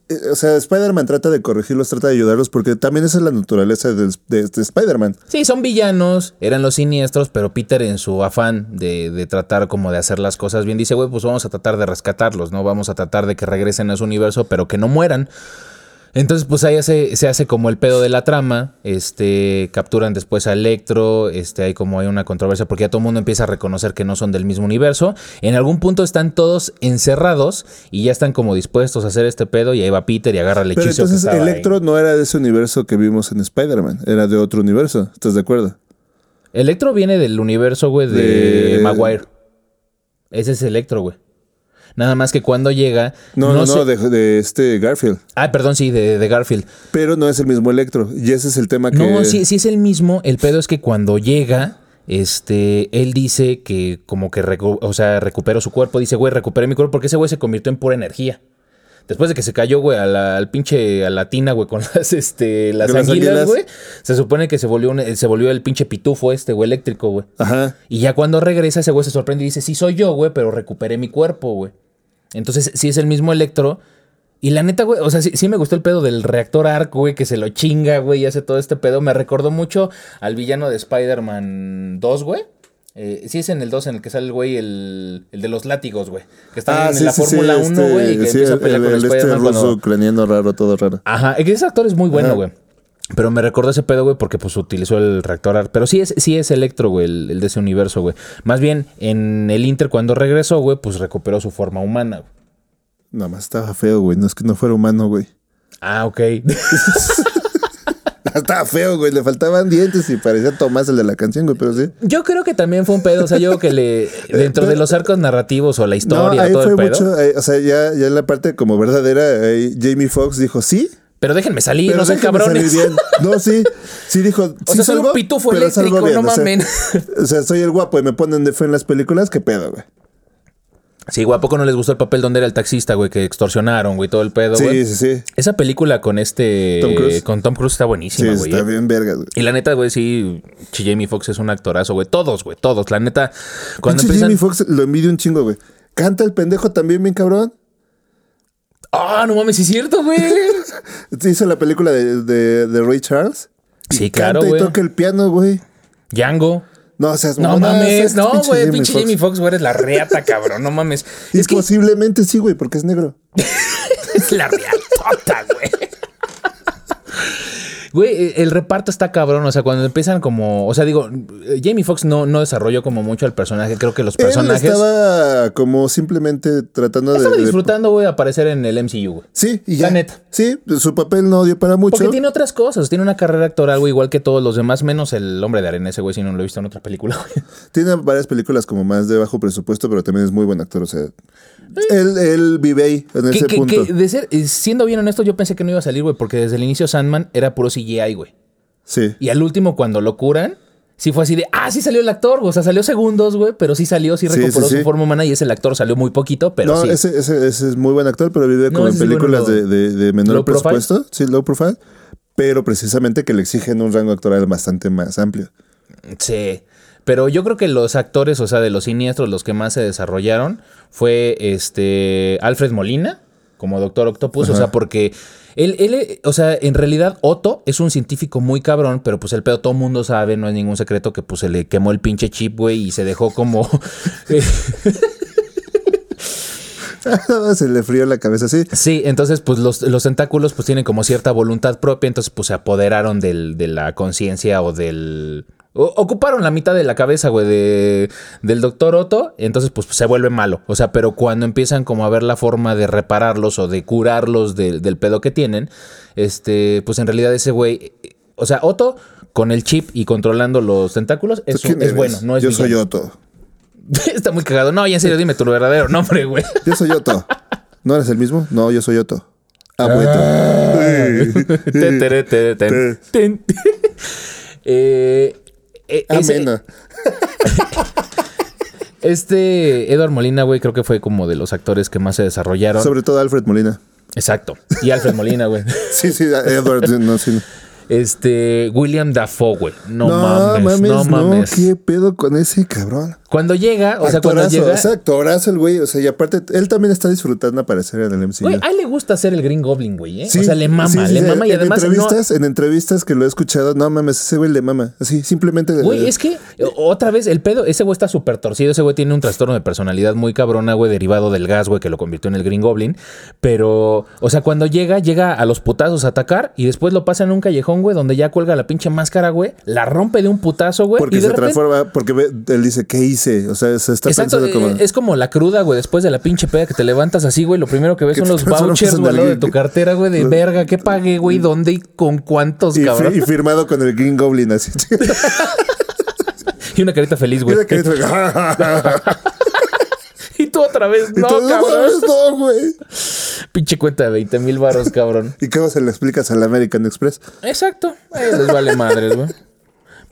eh, O sea, Spider-Man trata de corregirlos, trata de ayudarlos, porque también esa es la naturaleza de Spider-Man. Sí, son villanos, eran los siniestros, pero Peter en su afán de, de tratar como de hacer las cosas bien, dice, güey, pues vamos a tratar de rescatarlos, ¿no? Vamos a tratar de que regresen a su universo, pero que no mueran. Entonces, pues ahí se, se hace como el pedo de la trama. Este, capturan después a Electro. Este, hay como hay una controversia porque ya todo el mundo empieza a reconocer que no son del mismo universo. En algún punto están todos encerrados y ya están como dispuestos a hacer este pedo. Y ahí va Peter y agarra el Pero hechizo. que entonces ahí. Electro no era de ese universo que vimos en Spider-Man, era de otro universo. ¿Estás de acuerdo? Electro viene del universo, güey, de, De- Maguire. Ese es Electro, güey. Nada más que cuando llega. No, no, no, de, de este Garfield. Ah, perdón, sí, de, de Garfield. Pero no es el mismo Electro. Y ese es el tema que. No, sí, sí es el mismo. El pedo es que cuando llega, este, él dice que como que, recu- o sea, recuperó su cuerpo. Dice, güey, recuperé mi cuerpo porque ese güey se convirtió en pura energía. Después de que se cayó, güey, al pinche, a la tina, güey, con las, este, las las anguilas, anguilas. güey. Se supone que se volvió, un- se volvió el pinche pitufo este, güey, eléctrico, güey. Ajá. Y ya cuando regresa, ese güey se sorprende y dice, sí soy yo, güey, pero recuperé mi cuerpo, güey. Entonces, sí es el mismo Electro. Y la neta, güey, o sea, sí, sí me gustó el pedo del reactor arc, güey, que se lo chinga, güey, y hace todo este pedo. Me recordó mucho al villano de Spider-Man 2, güey. Eh, sí es en el 2 en el que sale el güey, el, el de los látigos, güey. Que está en la Fórmula 1, güey, y que Ah, sí, empieza a el- pelear con el este Spider-Man ruso cuando... ucraniano raro, todo raro. Ajá, ese actor es muy bueno, güey. Pero me recordó ese pedo, güey, porque pues utilizó el reactor arc. Pero sí es, sí es Electro, güey, el, el de ese universo, güey. Más bien, en el Inter, cuando regresó, güey, pues recuperó su forma humana, güey. Nada más estaba feo, güey. No es que no fuera humano, güey. Ah, ok. Estaba feo, güey. Le faltaban dientes y parecía Tomás el de la canción, güey, pero sí. Yo creo que también fue un pedo, o sea, yo creo que le dentro de los arcos narrativos o la historia, ahí todo fue el pedo. mucho. eh, o sea, ya, ya en la parte como verdadera, eh, Jamie Foxx dijo sí. Pero déjenme salir, Pero no sean cabrones. salir bien. No, sí. Sí dijo. O sí sea, soy un salgo, pitufo pero salgo eléctrico, no o sea, mamen. O sea, soy el guapo y me ponen de fe en las películas. ¿Qué pedo, güey? Sí, güey, ¿a poco no les gustó el papel donde era el taxista, güey? Que extorsionaron, güey, todo el pedo, güey. Sí, sí, sí. Esa película con este... Tom Cruise. Con Tom Cruise está Sí, buenísima, güey. está eh. bien verga, güey. Y la neta, güey, sí, Jamie Foxx es un actorazo, güey. Todos, güey, todos. La neta, cuando empiezan... Jamie Foxx lo envidio un chingo, güey. Canta el pendejo también bien cabrón. Ah, no mames, es cierto, güey. Hizo la película de, de, de Ray Charles. Y Sí, claro, canta güey. y toca el piano, güey. Django. No, o sea, es No mames, no, güey, pinche. Jamie Foxx, güey, eres la reata, cabrón, no mames. Y Es que posiblemente sí, güey, porque es negro. es la reatota, güey. Güey, eh, el reparto está cabrón, o sea, cuando empiezan como, o sea, digo, eh, Jamie Foxx no, no desarrolló como mucho al personaje, creo que los personajes... Él estaba como simplemente tratando de- Estaba de... disfrutando, güey, de aparecer en el MCU, güey. Sí, y La ya. neta. Sí, su papel no dio para mucho. Porque tiene otras cosas, tiene una carrera actoral, güey, igual que todos los demás, menos el hombre de arena, ese güey, si no lo he visto en otra película, güey. Tiene varias películas como más de bajo presupuesto, pero también es muy buen actor. O sea, él, él vive ahí, en Que, ese que- punto. que de ser, eh, siendo bien honesto, yo pensé que no iba a salir, güey, porque desde el inicio Sandman era puro CGI, güey. Sí. Y al último, cuando lo curan, sí fue así de, ah, sí salió el actor, o sea, salió segundos, güey, pero sí salió, sí Sí, recuperó sí, su forma humana y ese el actor salió muy poquito, pero no, sí. ese, ese, ese es muy buen actor, pero vive No, como en películas bueno, de, de- de menor low profile. presupuesto. Sí, low profile. Pero precisamente que le exigen un rango actoral bastante más amplio. Sí. Pero yo creo que los actores, o sea, de los siniestros, los que más se desarrollaron, fue este Alfred Molina, como Doctor Octopus, o sea, porque él, él, o sea, en realidad Otto es un científico muy cabrón, pero pues el pedo todo mundo sabe, no es ningún secreto que pues se le quemó el pinche chip, güey, y se dejó como... Se le frío la cabeza así. Sí, entonces pues los, los tentáculos pues tienen como cierta voluntad propia, entonces pues se apoderaron del, de la conciencia o del... o- ocuparon la mitad de la cabeza, güey, de, del doctor Otto, entonces pues se vuelve malo. O sea, pero cuando empiezan como a ver la forma de repararlos o de curarlos del- del pedo que tienen, este, pues en realidad ese güey, o sea, Otto con el chip y controlando los tentáculos es, bueno, no es Yo soy. Otto. Está muy cagado. No, ya en serio, dime tu verdadero nombre, güey. Yo soy Otto. ¿No eres el mismo? No, yo soy Otto. Ah, bueno. Eh, eh, ese- Amena. este Edward Molina, güey, creo que fue como de los actores que más se desarrollaron. Sobre todo Alfred Molina. Exacto. Y Alfred Molina, güey. Sí, sí, Edward. No, sí. Este, William Dafoe, güey. No, mames, no mames. ¿Qué pedo con ese cabrón? Cuando llega, o sea, cuando actorazo, llega. es actorazo el güey. O sea, y aparte, él también está disfrutando aparecer en el MCU. Güey, a él le gusta hacer el Green Goblin, güey, ¿eh? Sí, o sea, le mama, sí, sí, le mama y en además no, entrevistas, en entrevistas que lo he escuchado, no mames, ese güey le mama. Así, simplemente. Güey, es que otra vez el pedo, ese güey está súper torcido, ese güey tiene un trastorno de personalidad muy cabrona, güey, derivado del gas, güey, que lo convirtió en el Green Goblin. Pero, o sea, cuando llega, llega a los putazos a atacar y después lo pasa en un callejón, güey, donde ya cuelga la pinche máscara, güey, la rompe de un putazo, güey. porque y de se repente- transforma, porque él dice, ¿qué hice? O sea, se está Exacto, pensando como. eh, es como la cruda, güey, después de la pinche peda que te levantas así, güey, lo primero que ves son los vouchers, güey, de tu cartera, güey, de verga, ¿qué pagué, güey? ¿Dónde y con cuántos, y, cabrón? y firmado con el Green Goblin, así. Y una carita feliz, güey. Mira que Y tú otra vez, no, todo, cabrón. no, güey. Pinche cuenta de 20 mil baros, cabrón. ¿Y cómo se lo explicas al American Express? Exacto. Ahí les vale madres, güey.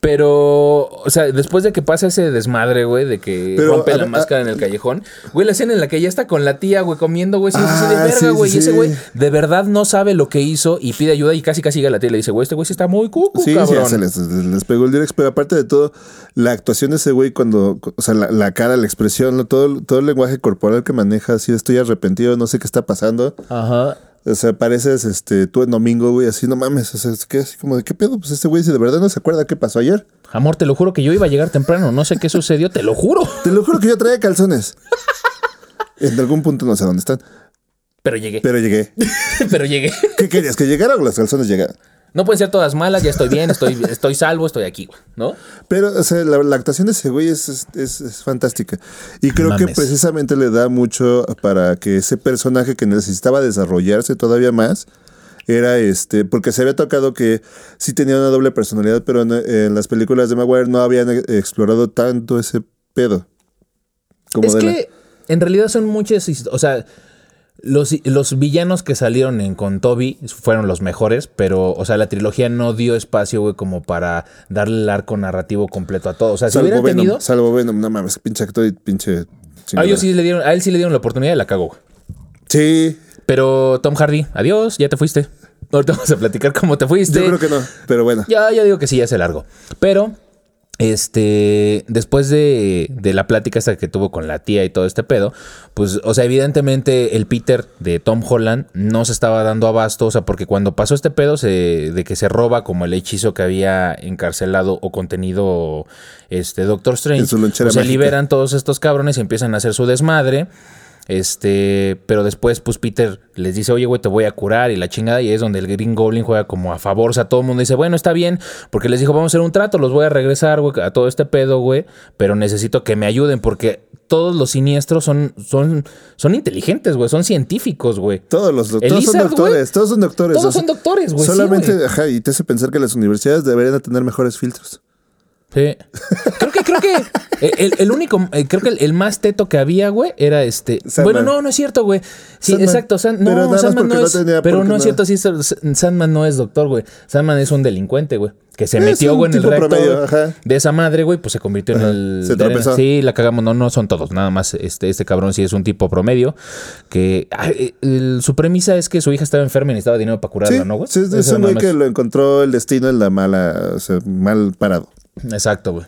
Pero, o sea, después de que pasa ese desmadre, güey, de que Pero, rompe a- la a- máscara en el callejón, güey, la escena en la que ya está con la tía, güey, comiendo, güey, sí, así de Ah, verga, sí, güey. sí, y ese sí. güey de verdad no sabe lo que hizo y pide ayuda y casi casi llega a la tía y le dice, güey, este güey sí está muy cucu, Sí, sí, cabrón. ya se les, les pegó el Direx, pero aparte de todo, la actuación de ese güey cuando, o sea, la, la cara, la expresión, todo, todo el lenguaje corporal que maneja, así estoy arrepentido, no sé qué está pasando. Ajá. O sea, pareces este, tú en domingo, güey, así, no mames, o sea, es que así como de qué pedo, pues este güey si de verdad no se acuerda qué pasó ayer. Amor, te lo juro que yo iba a llegar temprano, no sé qué sucedió, te lo juro. Te lo juro que yo traía calzones. En algún punto no sé dónde están, Pero llegué, pero llegué. pero llegué. ¿Qué querías? ¿Que llegara o los calzones llegaran? No pueden ser todas malas, ya estoy bien, estoy, estoy salvo, estoy aquí, güey, ¿no? Pero, o sea, la, la actuación de ese güey es, es, es- es fantástica. Y creo que precisamente le da mucho para que ese personaje que necesitaba desarrollarse todavía más era este, porque se había tocado que sí tenía una doble personalidad, pero en, en las películas de Maguire no habían eh, explorado tanto ese pedo. Como es de la- que en realidad son muchas, o sea, los, los villanos que salieron en con Toby fueron los mejores, pero, o sea, la trilogía no dio espacio, güey, como para darle el arco narrativo completo a todo. O sea, si salvo hubieran Venom, tenido... salvo Venom, no mames, pinche actor y pinche A duda. ellos sí le dieron, a él sí le dieron la oportunidad y la cagó. güey. Sí, Pero Tom Hardy, adiós, ya te fuiste. Ahorita vamos a platicar cómo te fuiste. yo creo que no, pero bueno. Ya, ya digo que sí, ya se largó. Pero, este, después de, de la plática esta que tuvo con la tía y todo este pedo, pues, o sea, evidentemente el Peter de Tom Holland no se estaba dando abasto, o sea, porque cuando pasó este pedo se, de que se roba como el hechizo que había encarcelado o contenido este Doctor Strange, pues se mágica. liberan todos estos cabrones y empiezan a hacer su desmadre. Este, pero después, pues Peter les dice, oye, güey, te voy a curar y la chingada. Y es donde el Green Goblin juega como a favor. O sea, todo el mundo dice, bueno, está bien, porque les dijo, vamos a hacer un trato, los voy a regresar, güey, a todo este pedo, güey. Pero necesito que me ayuden porque todos los siniestros son, son, son inteligentes, güey, son científicos, güey. Todos los todos Elizabeth, son doctores, güey. todos son doctores. Todos son doctores, güey, sí, Solamente, güey. ajá, y te hace pensar que las universidades deberían de tener mejores filtros. Sí. Creo que, creo que el, el único, eh, creo que el, el más teto que había, güey, era este. Sandman. Bueno, no, no es cierto, güey. Sí, Sandman. exacto. San- Pero no, más Sandman no no es. tenía pero no es cierto, sí, Sa- Sandman no es doctor, güey. Sandman es un delincuente, güey. Que se Es metió, güey, en el promedio, ajá. de esa madre, güey, pues se convirtió en el. Se tropezó. Sí, la cagamos. No, no son todos. Nada más este, este cabrón sí es un tipo promedio. Que ah, eh, el- su premisa es que su hija estaba enferma y necesitaba dinero para curarla, Sí, ¿no, güey? sí, es Eso un güey que lo encontró el destino en la mala, o sea, mal parado. Exacto, güey.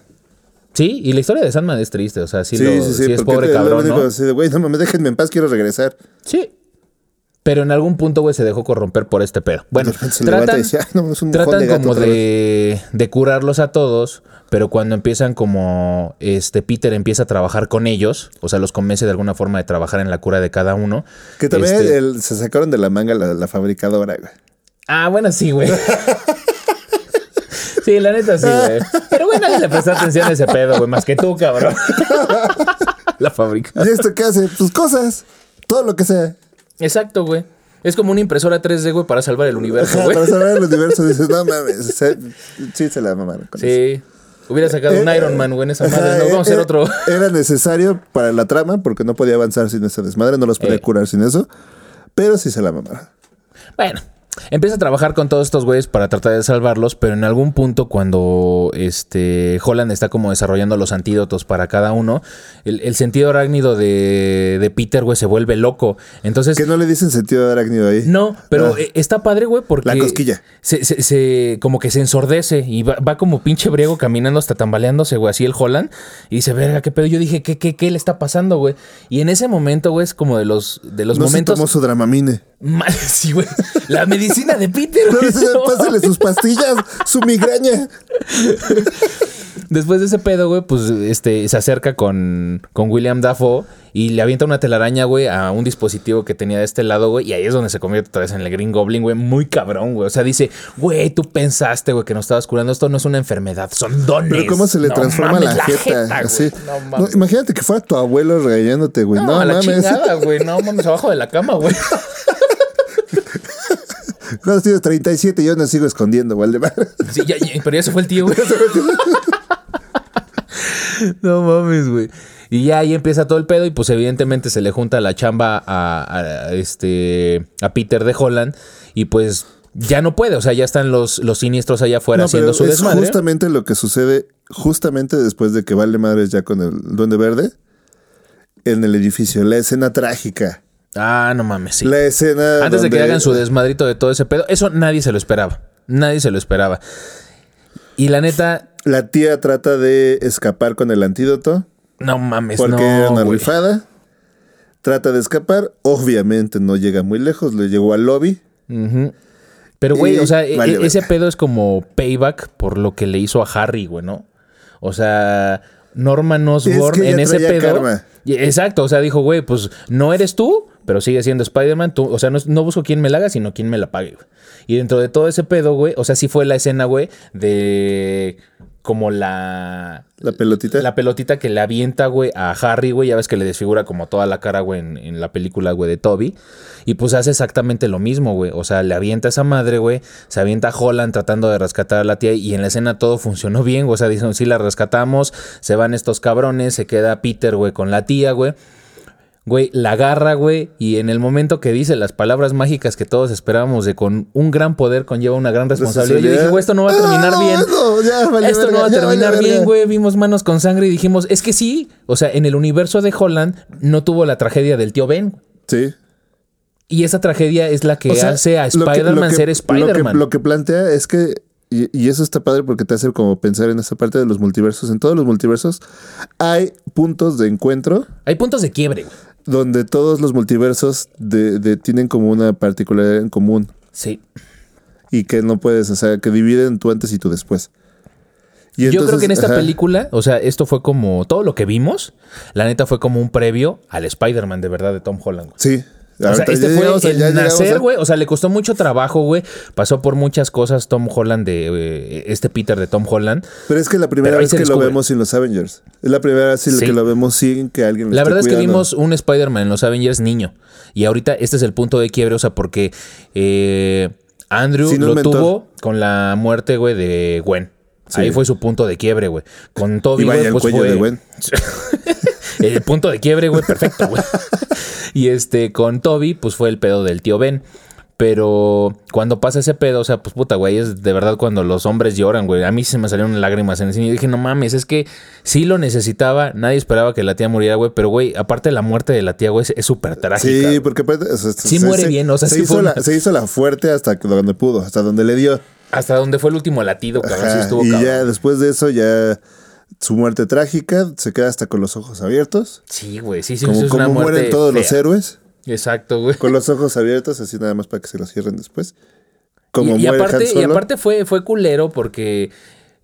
Sí, y la historia de Sandman es triste, o sea, sí, Sí, lo- sí, sí. es pobre lo cabrón, ¿no? así de, güey, no mames, déjenme en paz, quiero regresar. Sí. Pero en algún punto, güey, se dejó corromper por este pedo. Bueno, se tratan, dice, "Ay, no, es un tratan de gato como de, de curarlos a todos, pero cuando empiezan como este Peter empieza a trabajar con ellos, o sea, los convence de alguna forma de trabajar en la cura de cada uno. Que también este- el- se sacaron de la manga la, la fabricadora, güey. Ah, bueno, sí, güey. Sí, la neta sí, güey. Pero güey, nadie le prestó atención a ese pedo, güey, más que tú, cabrón. la fábrica. ¿Y esto qué hace? Pues cosas. Todo lo que sea. Exacto, güey. Es como una impresora 3D, güey, para salvar el universo, güey. para salvar el universo dices, no mames. se- sí, se la mamaron. con eso. Sí. Hubiera sacado un Eh, Iron Man, güey, en esa madre. No, vamos a hacer eh, otro. Era necesario para la trama porque no podía avanzar sin ese desmadre, no los podía Eh. curar sin eso. Pero sí se la mamaron. Bueno, empieza a trabajar con todos estos güeyes para tratar de salvarlos, pero en algún punto cuando este Holland está como desarrollando los antídotos para cada uno, el, el sentido arácnido de, de Peter, güey, se vuelve loco. Entonces... Que no le dicen sentido arácnido ahí. No, pero Ah. eh, está padre, güey, porque. La cosquilla. Se, se- se- como que se ensordece y va, va como pinche briego caminando hasta tambaleándose, güey, así el Holland. Y dice, verga, qué pedo. Yo dije, ¿qué, qué, qué le está pasando, güey? Y en ese momento, güey, es como de los, de los no se momentos. tomó su dramamine. Mal, sí, güey. La medicina de Peter, No, Pásale sus pastillas, su migraña. Después de ese pedo, güey, pues este, se acerca con, con William Dafoe y le avienta una telaraña, güey, a un dispositivo que tenía de este lado, güey. Y ahí es donde se convierte otra vez en el Green Goblin, güey. Muy cabrón, güey. O sea, dice, güey, tú pensaste, güey, que nos estabas curando. Esto no es una enfermedad, son dones. Pero cómo se le No transforma mames, la jeta. jeta, así. güey. No No, mames. imagínate que fuera tu abuelo regañándote, güey. No, No, a la mames. chingada, güey. No mames, abajo de la cama, güey. Cuando tienes 37 yo no sigo escondiendo, Waldemar. Sí, ya, ya, pero ya se fue el tío, güey. no mames, güey. Y ya ahí empieza todo el pedo y pues evidentemente se le junta la chamba a, a- a este a Peter de Holland y pues ya no puede, o sea, ya están los, los siniestros allá afuera No, haciendo pero su es desmadre. justamente lo que sucede justamente después de que vale madres ya con el Duende Verde en el edificio. La escena trágica. Ah, no mames, sí. La escena. Antes de que hagan su desmadrito de todo ese pedo, eso nadie se lo esperaba. Nadie se lo esperaba. Y la neta, La tía trata de escapar con el antídoto no mames, porque no. era una güey. rifada. Trata de escapar. Obviamente no llega muy lejos. Le llegó al lobby. Pero, güey, Y o sea, e- vale, e- ese pedo es como payback por lo que le hizo a Harry, güey, ¿no? O sea, Norman Osborn que en ese pedo. karma. Exacto, o sea, dijo, güey, pues no eres tú, pero sigue siendo Spider-Man. O sea, no, no busco quién me la haga, sino quién me la pague, güey. Y dentro de todo ese pedo, güey, o sea, sí fue la escena, güey, de como la La pelotita. la pelotita que le avienta, güey, a Harry, güey. Ya ves que le desfigura como toda la cara, güey, en, en la película, güey, de Toby. Y pues hace exactamente lo mismo, güey. O sea, le avienta a esa madre, güey. Se avienta a Holland tratando de rescatar a la tía. Y en la escena todo funcionó bien, güey. O sea, dicen, sí, la rescatamos. Se van estos cabrones. Se queda Peter, güey, con la tía, güey. Güey, la agarra, güey, y en el momento que dice las palabras mágicas que todos esperábamos de con un gran poder conlleva una gran responsabilidad, yo dije, güey, esto no va a terminar Ah, bien. no, ya, valió esto no va a terminar bien, güey. Vimos manos con sangre y dijimos, es que sí. O sea, en el universo de Holland no tuvo la tragedia del tío Ben. Sí. Y esa tragedia es la que O sea, hace a Spider-Man ser Spider-Man. lo que plantea es que, y, y eso está padre porque te hace como pensar en esa parte de los multiversos. En todos los multiversos hay puntos de encuentro Hay puntos de quiebre, güey. Donde todos los multiversos de, de- tienen como una particularidad en común Sí. y que no puedes, o sea, que dividen tu antes y tu después. Y Yo creo que en esta ajá, película, o sea, esto fue como todo lo que vimos, la neta fue como un previo al Spider-Man de verdad de Tom Holland. güey. O sea, este fue el nacer, a- güey. O sea, le costó mucho trabajo, güey. Pasó por muchas cosas Tom Holland de eh, este Peter de Tom Holland. Pero es que la primera vez que lo vemos sin los Avengers. Es la primera vez Sí. que lo vemos sin que alguien lo La esté verdad es que vimos un Spider-Man en los Avengers niño. Y ahorita este es el punto de quiebre, o sea, porque eh, Andrew lo mentor. tuvo con la muerte, güey, de Gwen. Sí. Ahí fue su punto de quiebre, güey. Con Toby, Y vaya güey, el pues cuello fue... de Gwen. El punto de quiebre, güey, perfecto, güey. y este, con Toby, pues fue el pedo del tío Ben. Pero cuando pasa ese pedo, o sea, pues puta, güey, es de verdad cuando los hombres lloran, güey. A mí se me salieron lágrimas en el cine y dije, no mames, es que sí lo necesitaba, nadie esperaba que la tía muriera, güey. Pero, güey, aparte de la muerte de la tía, güey, es- súper trágica. Sí, porque o sea, Sí se- muere se- bien, o sea, se, sí hizo fue la, se hizo la fuerte hasta donde pudo, hasta donde le dio. Hasta donde fue el último latido, cabrón, sí Ajá, estuvo y cabrón. ya después de eso, ya su muerte trágica, se queda hasta con los ojos abiertos. Sí, güey, sí, sí, como es una como muerte mueren todos los héroes, Exacto, güey. con los ojos abiertos, así nada más para que se los cierren después. Como y, y muere aparte, Han y aparte fue, fue culero porque,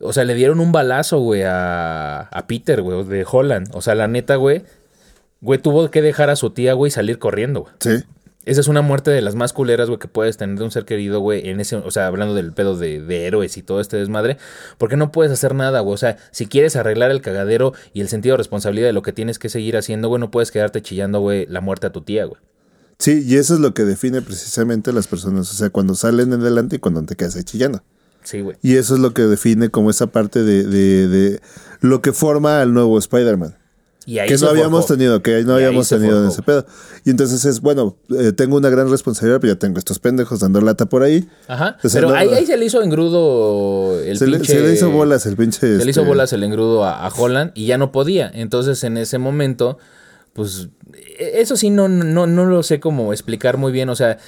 o sea, le dieron un balazo, güey, a, a Peter, güey, de Holland. O sea, la neta, güey, güey, tuvo que dejar a su tía, güey, y salir corriendo, güey. Sí. Esa es una muerte de las más culeras, güey, que puedes tener de un ser querido, güey, en ese, o sea, hablando del pedo de, de héroes y todo este desmadre, porque no puedes hacer nada, güey. O sea, si quieres arreglar el cagadero y el sentido de responsabilidad de lo que tienes que seguir haciendo, güey, no puedes quedarte chillando, güey, la muerte a tu tía, güey. Sí, y eso es lo que define precisamente a las personas, o sea, cuando salen en adelante y cuando te quedas ahí chillando. Sí, güey. Y eso es lo que define como esa parte de, de- de lo que forma al nuevo Spider-Man. Y ahí que no habíamos forjó. tenido, que no Y habíamos tenido en ese pedo. Y entonces es, bueno, eh, tengo una gran responsabilidad, pero ya tengo estos pendejos dando lata por ahí. Ajá. Pero no- ahí, ahí se le hizo engrudo el se, le, pinche... se le hizo bolas el pinche. Se le hizo este, bolas el engrudo a, a Holland y ya no podía. Entonces, en ese momento, pues, e- eso sí, no, no, no lo sé cómo explicar muy bien. O sea,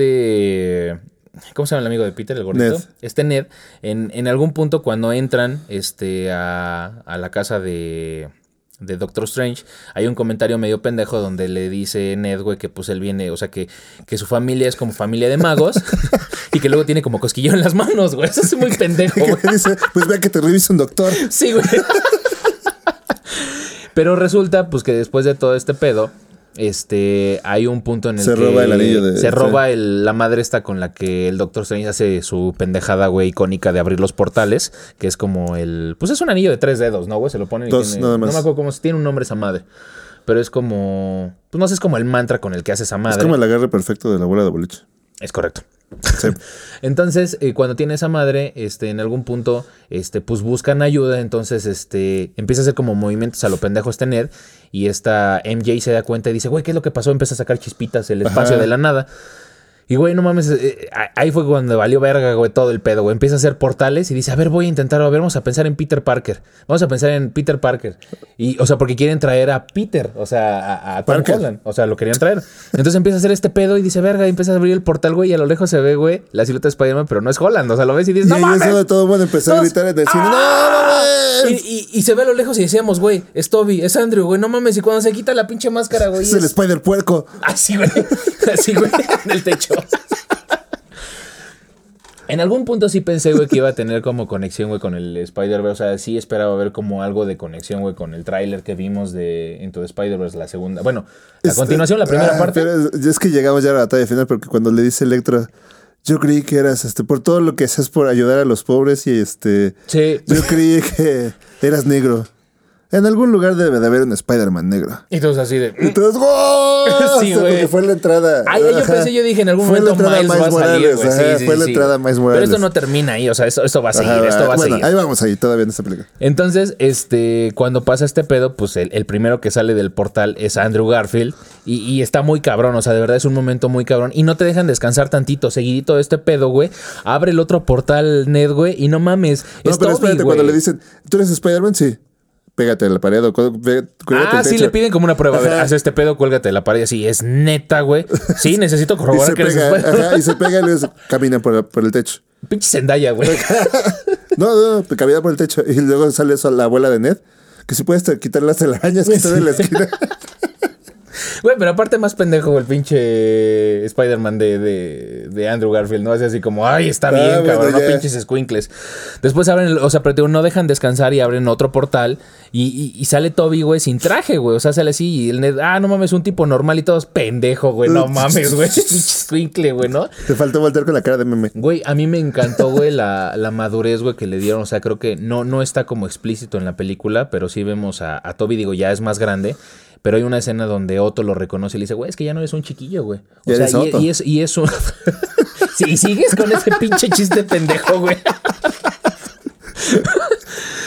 este... ¿Cómo se llama el amigo de Peter, el gordito? Ned. Este Ned, en, en algún punto cuando entran este, a, a la casa de, de Doctor Strange, hay un comentario medio pendejo donde le dice Ned, güey, que pues él viene, o sea, que, que su familia es como familia de magos y que luego tiene como cosquillo en las manos, güey. Eso es muy pendejo, güey. que dice, pues vea que te revisa un doctor. Sí, güey. Pero resulta, pues, que después de todo este pedo, este, hay un punto en el Se que roba el anillo de- se sí. roba el- la madre esta con la que el Doctor Strange hace su pendejada, güey, icónica de abrir los portales, que es como el, pues es un anillo de tres dedos, ¿no, güey? Se lo ponen y Dos, tiene- nada más. no me acuerdo cómo se tiene un nombre esa madre. Pero es como, pues no sé, es como el mantra con el que hace esa madre. Es como el agarre perfecto de la bola de boliche. Es correcto. Sí. Entonces, eh, cuando tiene esa madre, este, en algún punto, este, pues buscan ayuda. Entonces, este, empieza a hacer como movimientos a lo pendejo este Ned. Y esta MJ se da cuenta y dice, güey, ¿qué es lo que pasó? Empieza a sacar chispitas el espacio Ajá. de la nada. Y, güey, no mames, eh, eh, ahí fue cuando valió verga, güey, todo el pedo, güey. Empieza a hacer portales y dice, a ver, voy a intentar, a ver, vamos a pensar en Peter Parker. Vamos a pensar en Peter Parker. Y, o sea, porque quieren traer a Peter, o sea, a, a Tom Parker. Holland. O sea, lo querían traer. Entonces empieza a hacer este pedo y dice, verga, y empieza a abrir el portal, güey, y a lo lejos se ve, güey, la silueta de Spider-Man, pero no es Holland. O sea, lo ves y dices, Y no mames. es donde todo el mundo empezó a gritar en el cine, ¡Ah! ¡No Y, mames! y- y se ve a lo lejos y decíamos, güey, es Toby, es Andrew, güey, no mames. Y cuando se quita la pinche máscara, güey. Es el Spider Puerco. Así, güey. Así, güey. En el techo. En algún punto sí pensé, güey, que iba a tener como conexión, güey, con el Spider-Verse. O sea, sí esperaba ver como algo de conexión, güey, con el tráiler que vimos de Into the Spider-Verse, la segunda. Bueno, la Este, continuación, la primera ah, parte. Pero es, es que llegamos ya a la batalla final porque cuando le dice Electro, yo creí que eras este por todo lo que haces por ayudar a los pobres y este Sí. yo creí que eras negro. En algún lugar debe de haber un Spider-Man negro. Y todos así de. Entonces, ¡wow! Sí, O sea, porque fue la entrada. Ay, yo pensé, yo dije, en algún Fue la momento entrada Miles va a salir, Sí, sí, fue la entrada Miles Pero Morales. esto no termina ahí, o sea, esto, esto va a seguir, Ajá, esto va a bueno, seguir. ahí vamos ahí todavía en esta película. Entonces, este, cuando pasa este pedo, pues el, el primero que sale del portal es Andrew Garfield y, y está muy cabrón, o sea, de verdad es un momento muy cabrón y no te dejan descansar tantito, seguidito de este pedo, güey. Abre el otro portal Ned, güey, y no mames, No, es pero Toby, espérate, güey. cuando le dicen, ¿tú eres Spider-Man? Sí. Pégate a la pared o cuélgate Ah, el sí, le piden como una prueba. A ver, haz este pedo, cuélgate de la pared. Así, es neta, güey. Sí, necesito corroborar que eres pega, ajá, y se pega y le dice, camina por, por el techo. Pinche Zendaya, güey. No, no, no, camina por el techo. Y luego sale eso la abuela de Ned. Que si puedes quitar las telarañas que están en la esquina. Güey, pero aparte más pendejo el pinche Spider-Man de, de, de Andrew Garfield, ¿no? Hace así como, ay, está Ah, bien, bueno, cabrón, no pinches squinkles. Después abren, el- o sea, pero no dejan descansar y abren otro portal y, y- y sale Toby, güey, sin traje, güey. O sea, sale así y el Ned, ah, no mames, un tipo normal y todos pendejo, güey, no mames, güey. Pinche squinkle, güey, ¿no? Te faltó voltear con la cara de meme. Güey, a mí me encantó, güey, la, la madurez, güey, que le dieron. O sea, creo que no, no está como explícito en la película, pero sí vemos a, a Toby, digo, ya es más grande. Pero hay una escena donde Otto lo reconoce y le dice, güey, es que ya no eres un chiquillo, güey. O sea, eres y, Otto. y es, y es un. sí, sigues con ese pinche chiste pendejo, güey.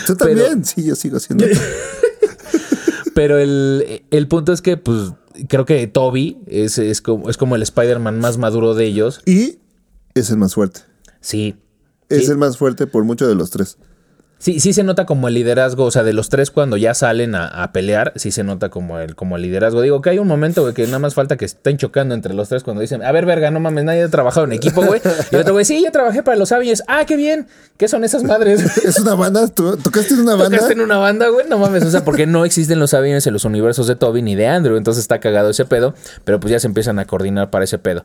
Tú también. Sí, yo sigo siendo. Pero el, el punto es que, pues, creo que Toby es, es como, es como el Spider-Man más maduro de ellos. y es el más fuerte. Sí. Es Sí. el más fuerte por mucho de los tres. Sí, sí se nota como el liderazgo, o sea, de los tres cuando ya salen a, a pelear, sí se nota como el, como el liderazgo. Digo que hay un momento, güey, que nada más falta que estén chocando entre los tres cuando dicen, a ver, verga, no mames, nadie ha trabajado en equipo, güey. Y el otro güey, sí, yo trabajé para los Avengers. Ah, qué bien. ¿Qué son esas madres? ¿Es una banda? ¿Tú tocaste en una banda? ¿Tocaste en una banda, güey? No mames, o sea, porque no existen los Avengers en los universos de Toby ni de Andrew, entonces está cagado ese pedo, pero pues ya se empiezan a coordinar para ese pedo.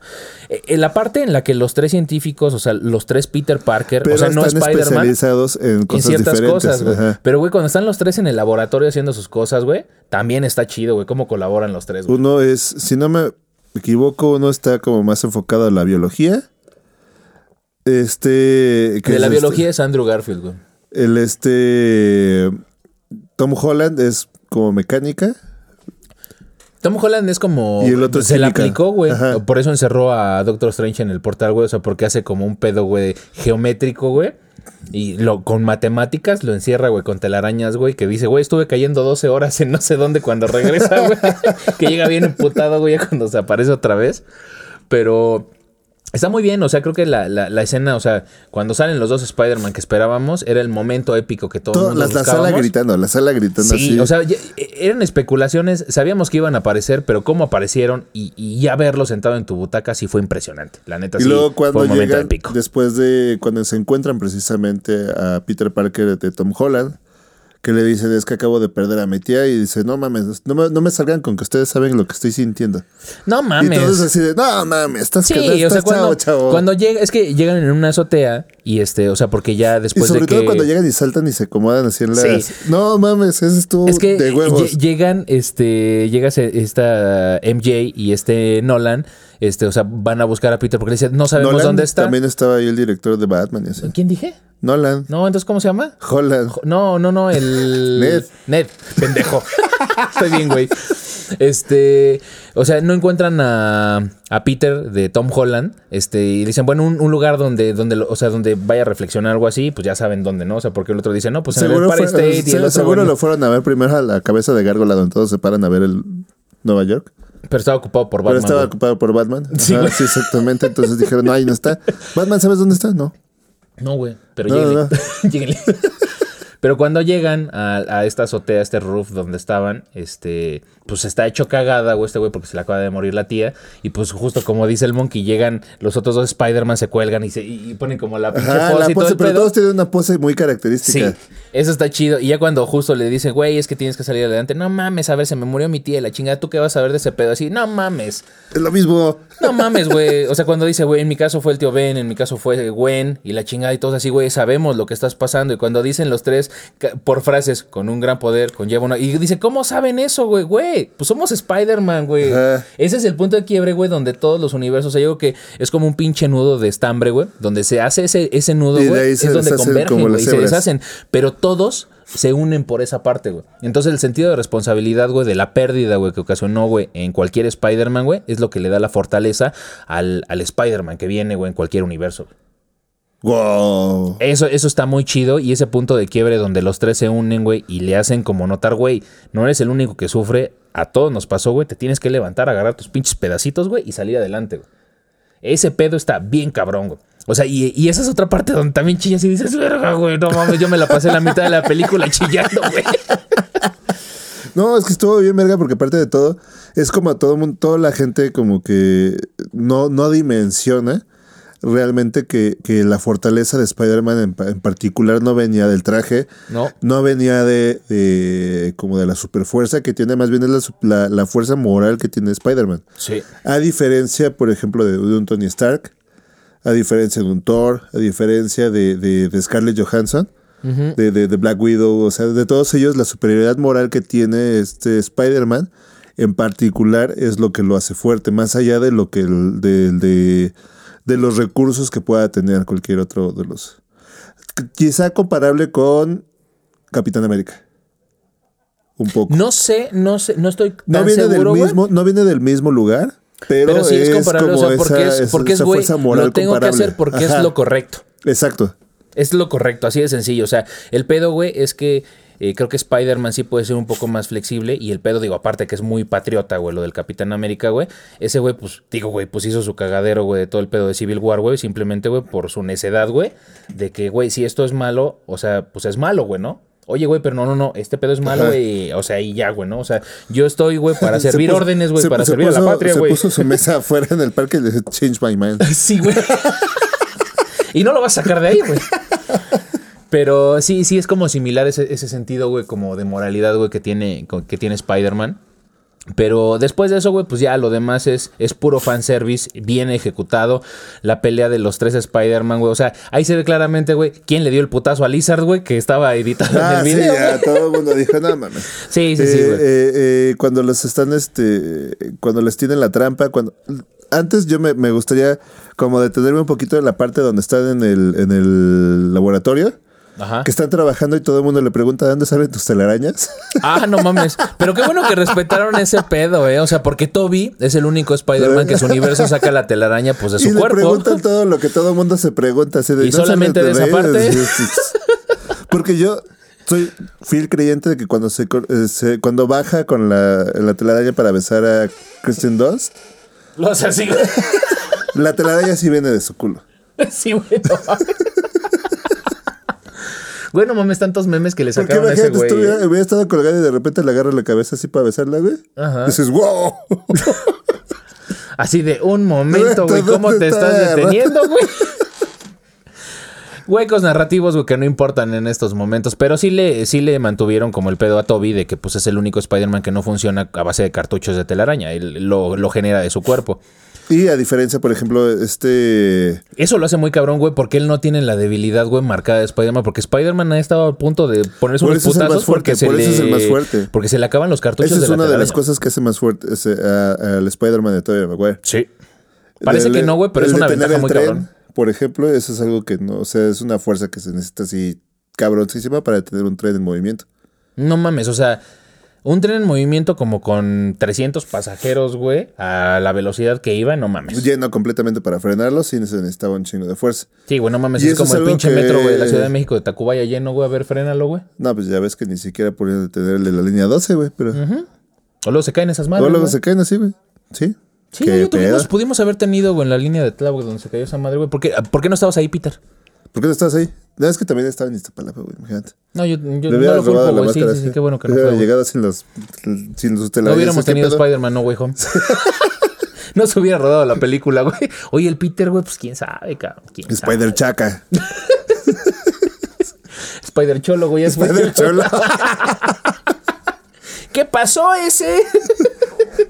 Eh, En la parte en la que los tres científicos, o sea, los tres Peter Parker, Pero o sea, no Spider-Man, especializados en cosas cosas, güey. Pero, güey, cuando están los tres en el laboratorio haciendo sus cosas, güey, también está chido, güey, cómo colaboran los tres, güey. Uno es, si no me equivoco, uno está como más enfocado a la biología. Este. De es la este- biología es Andrew Garfield, güey. El este. Tom Holland es como mecánica. Tom Holland es como. Y el otro se la aplicó, güey. Por eso encerró a Doctor Strange en el portal, güey. O sea, porque hace como un pedo, güey, geométrico, güey. Y lo, con matemáticas lo encierra, güey, con telarañas, güey. Que dice, güey, estuve cayendo 12 horas en no sé dónde cuando regresa, güey. que llega bien emputado, güey, cuando se aparece otra vez. Pero. Está muy bien, o sea, creo que la, la- la escena, o sea, cuando salen los dos Spider-Man que esperábamos, era el momento épico que todo el Todo- mundo la, la sala gritando, la sala gritando Sí, así. o sea, ya- eran especulaciones, sabíamos que iban a aparecer, pero cómo aparecieron y, y ya verlo sentado en tu butaca sí fue impresionante. La neta y sí luego cuando fue un momento llegan, épico. después de cuando se encuentran precisamente a Peter Parker de Tom Holland, que le dicen es que acabo de perder a mi tía y dice, no mames, no me, no me salgan con que ustedes saben lo que estoy sintiendo. No Y mames. todos así de, no mames, estás Sí, estás- o sea, estás cuando, chavo, chavo". cuando llega, es que llegan en una azotea y este, o sea, porque ya y después sobre de que... todo cuando llegan y saltan y se acomodan así en las... Sí. No mames, ese estuvo Es que de huevos. lle- llegan, este, llega esta MJ y este Nolan, este, o sea, van a buscar a Peter porque le dicen, no sabemos Nolan dónde está. También estaba ahí el director de Batman y así. ¿Quién dije? Nolan. No, entonces, ¿cómo se llama? Holland. No, no, no, el. Ned. Ned, pendejo. Estoy bien, güey. Este. O sea, no encuentran a, a Peter de Tom Holland. Este. Y dicen, bueno, un, un lugar donde, donde, o sea, donde vaya a reflexionar algo así, pues ya saben dónde, ¿no? O sea, porque el otro dice, no, pues en el Empire State y se- el otro. seguro bueno, lo fueron a ver primero a la cabeza de Gárgola donde todos se paran a ver el Nueva York. Pero estaba ocupado por Pero Batman. estaba güey. ocupado por Batman. Sí, Ajá, güey. sí, exactamente. Entonces dijeron, no, ahí no está. Batman, ¿sabes dónde está? No. No, güey. Pero No, lléguenle. no. Lléguenle. Pero cuando llegan a, a esta azotea, a este roof donde estaban, este, pues está hecho cagada, güey, este güey, porque se le acaba de morir la tía. Y pues justo como dice el monkey, llegan los otros dos Spider-Man, se cuelgan y, se, y ponen como la pinche Ajá, pose la y todo pose, pero pedo. todos tienen una pose muy Sí, característica. eso está chido. Y ya cuando justo le dicen, güey, es que tienes que salir adelante. No mames, a ver, se me murió mi tía y la chingada. ¿Tú qué vas a ver de ese pedo? Así, no mames. Es lo mismo. No mames, güey. O sea, cuando dice, güey, en mi caso fue el tío Ben, en mi caso fue Gwen y la chingada y todos así, güey, sabemos lo que estás pasando. Y cuando dicen los tres por frases, con un gran poder, conlleva una. Y dice, ¿cómo saben eso, güey? Güey, pues somos Spider-Man, güey. Ajá. Ese es el punto de quiebre, güey, donde todos los universos, hay algo que es como un pinche nudo de estambre, güey, donde se hace ese, ese nudo, güey, es donde convergen, güey, y se deshacen. Pero todos se unen por esa parte, güey. Entonces el sentido de responsabilidad, güey, de la pérdida, güey, que ocasionó, güey, en cualquier Spider-Man, güey, es lo que le da la fortaleza al, al Spider-Man que viene, güey, en cualquier universo. Wow. Eso, eso está muy chido y ese punto de quiebre donde los tres se unen, güey, y le hacen como notar, güey, no eres el único que sufre, a todos nos pasó, güey, te tienes que levantar, agarrar tus pinches pedacitos, güey, y salir adelante, güey. Ese pedo está bien cabrón, güey. O sea, y, esa es otra parte donde también chillas y dices, verga, güey, no mames, yo me la pasé la mitad de la película chillando, güey. No, es que estuvo bien, verga, porque aparte de todo, es como a todo mundo, toda la gente como que no, no dimensiona realmente que, que la fortaleza de Spider-Man en, en particular no venía del traje, No. no venía de, de como de la superfuerza que tiene, más bien es la, la, la fuerza moral que tiene Spider-Man. Sí. A diferencia, por ejemplo, de, de un Tony Stark, a diferencia de un Thor, a diferencia de, de, de Scarlett Johansson, de, de- de Black Widow, o sea, de todos ellos, la superioridad moral que tiene este Spider-Man en particular es lo que lo hace fuerte, más allá de lo que el- de, de- de los recursos que pueda tener cualquier otro de los. Quizá comparable con Capitán América. Un poco. No sé, no sé, no estoy tan No viene seguro, del mismo, no viene del mismo lugar, pero, Pero sí es, comparable, o como sea, porque esa- es, porque güey, lo tengo que comparable. hacer porque Ajá, es lo correcto. Exacto. Es lo correcto, así de sencillo. O sea, el pedo, güey, es que eh, creo que Spider-Man sí puede ser un poco más flexible. Y el pedo, digo, aparte que es muy patriota, güey, lo del Capitán América, güey. Ese güey, pues, digo, güey, pues hizo su cagadero, güey, de todo el pedo de Civil War, güey. Simplemente, güey, por su necedad, güey. De que, güey, si esto es malo, o sea, pues es malo, güey, ¿no? Oye, güey, pero no, no, no, este pedo es malo, güey. O sea, y ya, güey, ¿no? O sea, yo estoy, güey, para Se servir puso- órdenes, güey, se- para se servir a la patria, Se güey. puso su mesa afuera en el parque y le change my mind. Sí, güey. y no lo vas a sacar de ahí, güey. Pero sí, sí es como similar ese, ese sentido, güey, como de moralidad, güey, que tiene, que tiene Spider-Man. Pero después de eso, güey, pues ya lo demás es, es puro fanservice, bien ejecutado. La pelea de los tres Spider-Man, güey. O sea, ahí se ve claramente, güey, quién le dio el putazo a Lizard, güey, que estaba editado en Ah, el sí, video. ya güey. todo el mundo dijo, no mames. Sí, sí, sí, Eh, güey. eh, eh, cuando los están, este, cuando les tienen la trampa, cuando... Antes yo me, me gustaría como detenerme un poquito en la parte donde están en el, en el laboratorio, Ajá. que están trabajando y todo el mundo le pregunta, ¿de dónde salen tus telarañas? Ah, no mames. Pero qué bueno que respetaron ese pedo, eh. O sea, porque Toby es el único Spider-Man que su universo saca la telaraña, pues, de y su le cuerpo. preguntan todo lo que todo el mundo se pregunta. Así de, ¿Y "¿No salen solamente de esa parte?" reyes?" Porque yo soy fiel creyente de que cuando se, eh, se- cuando baja con la, la telaraña para besar a Kristen Dunst, Lo hace así, la telaraña sí viene de su culo. Sí, güey. No mames. Güey, no mames, tantos memes que le Porque sacaron a ese güey. hubiera estado colgado y de repente le agarra la cabeza así para besarla, güey. Ajá. Dices, wow. Así de un momento, güey. ¿Dónde ¿Cómo te está estás deteniendo, güey? Huecos narrativos, güey, que no importan en estos momentos. Pero sí le, sí le mantuvieron como el pedo a Toby de que pues es el único Spider-Man que no funciona a base de cartuchos de telaraña. Él lo, lo genera de su cuerpo. Y a diferencia, por ejemplo, este. Eso lo hace muy cabrón, güey, porque él no tiene la debilidad, güey, marcada de Spider-Man. Porque Spider-Man ha estado a punto de ponerse Por unos eso es el putazos más fuerte, porque se por eso le... es el más fuerte. Porque se le acaban los cartuchos Esa de es la una de las cosas que hace más fuerte al Spider-Man de Tobey Maguire. Sí. Parece El- que no, güey, pero es una ventaja muy tren, cabrón. Por ejemplo, eso es algo que no, o sea, es una fuerza que se necesita así cabroncísima para tener un tren en movimiento. No mames, o sea, un tren en movimiento como con 300 pasajeros, güey, a la velocidad que iba, no mames. Lleno completamente para frenarlo, sí se necesitaba un chingo de fuerza. Sí, güey, no mames, Y es como el pinche que- metro, güey, de la Ciudad de México de Tacubaya lleno, güey, a ver, frénalo, güey. No, pues ya ves que ni siquiera podían detener el de la línea 12, güey, pero... O luego se caen esas O madres, luego güey. se caen así, güey. Sí. Sí, pudimos haber tenido, güey, en la línea de Tláhuac donde se cayó esa madre, güey. ¿Por qué, ¿Por qué no estabas ahí, Peter? ¿Por qué no estás ahí? No, es que también estaba en Iztapalapa, güey, imagínate. No, yo, yo no lo culpo, la güey. Sí, sí, sí, qué bueno que no fue, güey. llegado sin los, sin sus No hubiéramos ¿qué tenido? Spider-Man No Way Home. no se hubiera rodado la película, güey. Oye, el Peter, güey, pues quién sabe, cabrón. ¿Quién sabe? Spider Chaca. Spider Cholo, güey. Spider Cholo. ¿Qué pasó ese?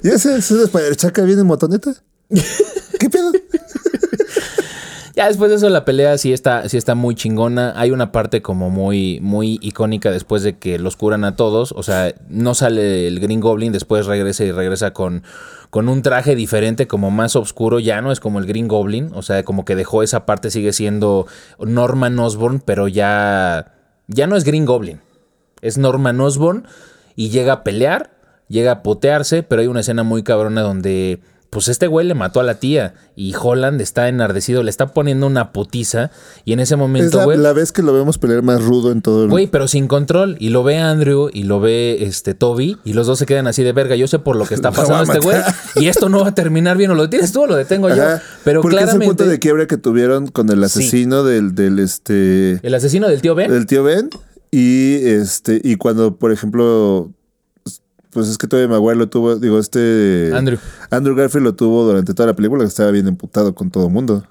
¿Y ese, ese Spider Chaca viene en motoneta? ¿Qué pedo? Ya después de eso la pelea sí está, sí está muy chingona. Hay una parte como muy, muy icónica después de que los curan a todos. O sea, no sale el Green Goblin, después regresa y regresa con, con un traje diferente, como más oscuro. Ya no es como el Green Goblin. O sea, como que dejó esa parte, sigue siendo Norman Osborn, pero ya, ya no es Green Goblin. es Norman Osborn y llega a pelear, llega a potearse, pero hay una escena muy cabrona donde pues este güey le mató a la tía y Holland está enardecido, le está poniendo una putiza y en ese Es momento, la, güey, la vez que lo vemos pelear más rudo en todo el... güey, pero sin control y lo ve Andrew y lo ve este Toby y los dos se quedan así de verga, yo sé por lo que está pasando este güey y esto no va a terminar bien, o lo detienes tú o lo detengo yo, pero porque claramente es el punto de quiebre que tuvieron con el Sí. asesino del, del este el asesino del tío Ben del tío Ben y este y cuando por ejemplo pues es que todavía Maguire lo tuvo digo este Andrew. Andrew Garfield lo tuvo durante toda la película que estaba bien emputado con todo mundo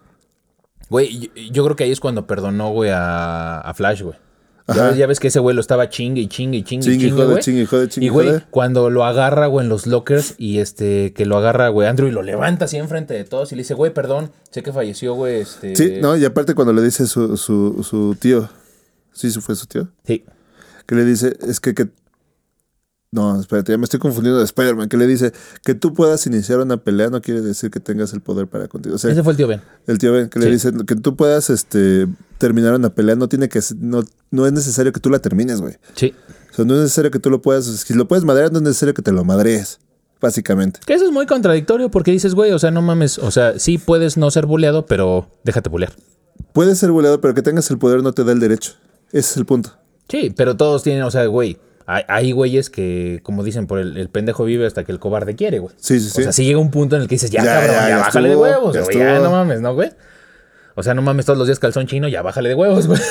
Güey, yo, yo creo que ahí es cuando perdonó, güey, a, a Flash, güey. Ya, ves- ya ves que ese güey lo estaba chingue y chingue y chingue y Chingue y chingue, jode, güey. chingue y jode, chingue Y güey, cuando lo agarra, güey, en los lockers y este, que lo agarra, güey, Andrew y lo levanta así enfrente de todos y le dice, güey, perdón, sé que falleció, güey, este... sí no y aparte cuando le dice su, su, su tío sí fue su tío Sí. que le dice es que que no, espérate, ya me estoy confundiendo de Spider-Man, que le dice que tú puedas iniciar una pelea no quiere decir que tengas el poder para continuar. O sea, Ese fue el tío Ben. El tío Ben, que le dice que tú puedas este, terminar una pelea, no tiene que no, no es necesario que tú la termines, güey. Sí. O sea, no es necesario que tú lo puedas, si lo puedes madrear, no es necesario que te lo madrees, básicamente. Que eso es muy contradictorio porque dices, güey, o sea, no mames, o sea, sí puedes no ser buleado, pero déjate bulear. Puedes ser buleado, pero que tengas el poder no te da el derecho. Ese es el punto. Sí, pero todos tienen, o sea, güey, hay, hay güeyes que, como dicen, por el, el pendejo vive hasta que el cobarde quiere, güey. Sí, sí, O sí. sea, si llega un punto en el que dices, ya, Ya, cabrón, ya, ya, ya bájale estuvo, de huevos, ya güey, ya no mames, ¿no, güey? O sea, no mames todos los días calzón chino, ya bájale de huevos, güey.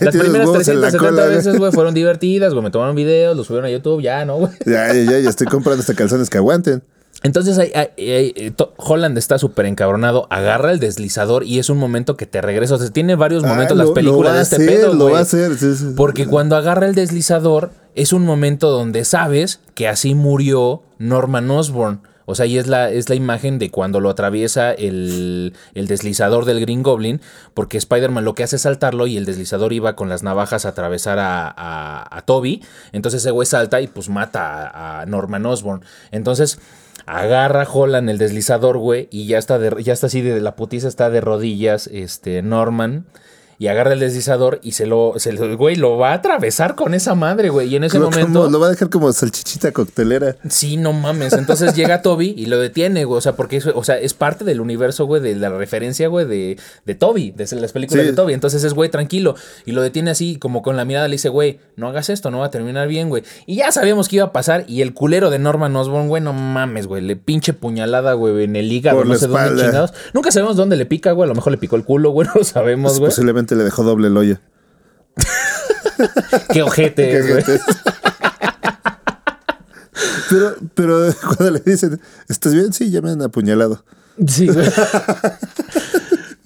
Las primeras huevos en la 370 cola, güey. veces, güey, fueron divertidas, güey, me tomaron videos, los subieron a YouTube, ya, ¿no, güey? Ya, ya, ya, ya estoy comprando hasta calzones que aguanten. Entonces ahí- ahí- ahí, Holland está súper encabronado, agarra el deslizador y es un momento que te regresa. O sea, tiene varios momentos Ah, las lo- películas lo de este hacer, pedo, Lo va a hacer, sí, sí. Porque cuando agarra el deslizador es un momento donde sabes que así murió Norman Osborn. O sea, y es la, es la imagen de cuando lo atraviesa el, el deslizador del Green Goblin, porque Spider-Man lo que hace es saltarlo y el deslizador iba con las navajas a atravesar a, a- a Toby. Entonces ese güey salta y pues mata a, a Norman Osborn. Entonces agarra Holland el deslizador, güey, y ya está, de- ya está así de la putiza, está de rodillas, este, Norman. Y agarra el deslizador y se lo, se lo- güey, lo va a atravesar con esa madre, güey. Y en ese momento. como- lo va a dejar como salchichita coctelera. Sí, no mames. Entonces llega Toby y lo detiene, güey. O sea, porque es, o sea, es parte del universo, güey, de la referencia, güey, de, de Toby, de las películas Sí. de Toby. Entonces es, güey, tranquilo. Y lo detiene así, como con la mirada, le dice, güey, no hagas esto, no va a terminar bien, güey. Y ya sabíamos que iba a pasar. Y el culero de Norman Osborn, güey, no mames, güey. Le pinche puñalada, güey, en el hígado, Por no sé dónde chingados. Nunca sabemos dónde le pica, güey. A lo mejor le picó el culo, güey. No lo sabemos, güey. Le dejó doble el hoyo. Qué ojete, Qué gente. pero, pero cuando le dicen, ¿estás bien? Sí, ya me han apuñalado. Sí, güey.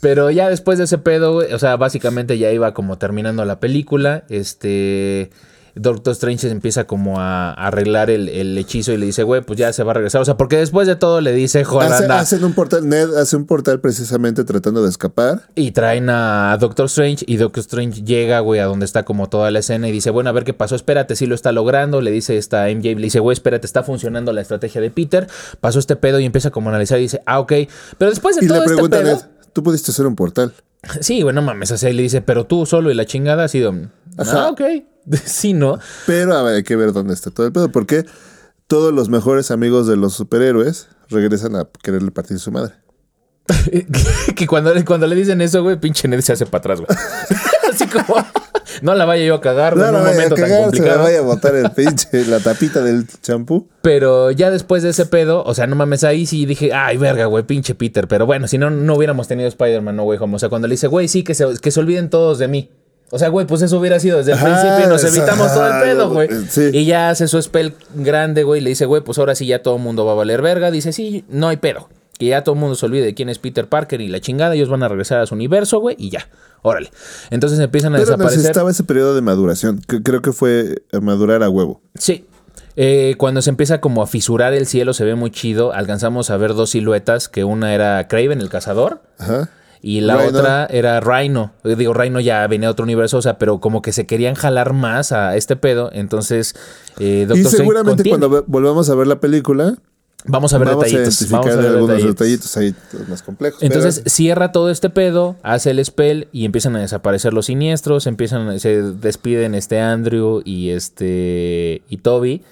Pero ya después de ese pedo, güey, o sea, básicamente ya iba como terminando la película. Este. Doctor Strange empieza como a arreglar el, el hechizo y le dice, güey, pues ya se va a regresar. O sea, porque después de todo le dice Hace- Holanda hacen un portal, Ned hace un portal precisamente tratando de escapar. y traen a Doctor Strange y Doctor Strange llega, güey, a donde está como toda la escena y dice, bueno, a ver qué pasó, espérate, si lo está logrando. Le dice esta MJ, le dice, güey, espérate, está funcionando la estrategia de Peter. Pasó este pedo y empieza como a analizar y dice, ah, ok. Pero después de Y todo le este pregunta a pedo... Ned, ¿tú pudiste hacer un portal? Sí, güey, no mames. Y le dice, pero tú solo y la chingada ha sido. Ajá. Ah, ok. Sí, ¿no? Pero a ver, hay que ver dónde está todo el pedo. Porque todos los mejores amigos de los superhéroes regresan a quererle partir su madre. que cuando, le- cuando le dicen eso, güey, pinche Ned se hace para atrás, güey. Así como, no la vaya yo a cagar, güey, No, en no un vaya a momento tan cagar, se me complicado. vaya a botar el pinche, la tapita del champú. Pero ya después de ese pedo, o sea, no mames, ahí sí dije, ay, verga, güey, pinche Peter. Pero bueno, si no, no hubiéramos tenido Spider-Man, no, güey, como, o sea, cuando le dice, güey, sí, que se, que se olviden todos de mí. O sea, güey, pues eso hubiera sido desde el Ajá, principio y nos evitamos todo el pedo, güey. sí. Y ya hace su spell grande, güey, y le dice, güey, pues ahora sí ya todo el mundo va a valer verga. Dice, sí, no hay pedo. Que ya todo el mundo se olvide de quién es Peter Parker y la chingada, ellos van a regresar a su universo, güey, y ya. Órale. Entonces empiezan a Pero desaparecer. necesitaba ese periodo de maduración. que creo que fue a madurar a huevo. Sí. Eh, cuando se empieza como a fisurar el cielo, se ve muy chido. Alcanzamos a ver dos siluetas, que una era Craven, el cazador, Ajá. Y la Rhino. otra era Rhino. Digo, Rhino ya venía de otro universo, o sea, pero como que se querían jalar más a este pedo. Entonces, eh, Doctor Y seguramente cuando volvamos a ver la película, Vamos a ver Vamos a detallitos. identificar Vamos a ver algunos detallitos. detallitos ahí más complejos. Entonces pero- cierra todo este pedo, hace el spell y empiezan a desaparecer los siniestros, empiezan, se despiden este Andrew y este y Toby.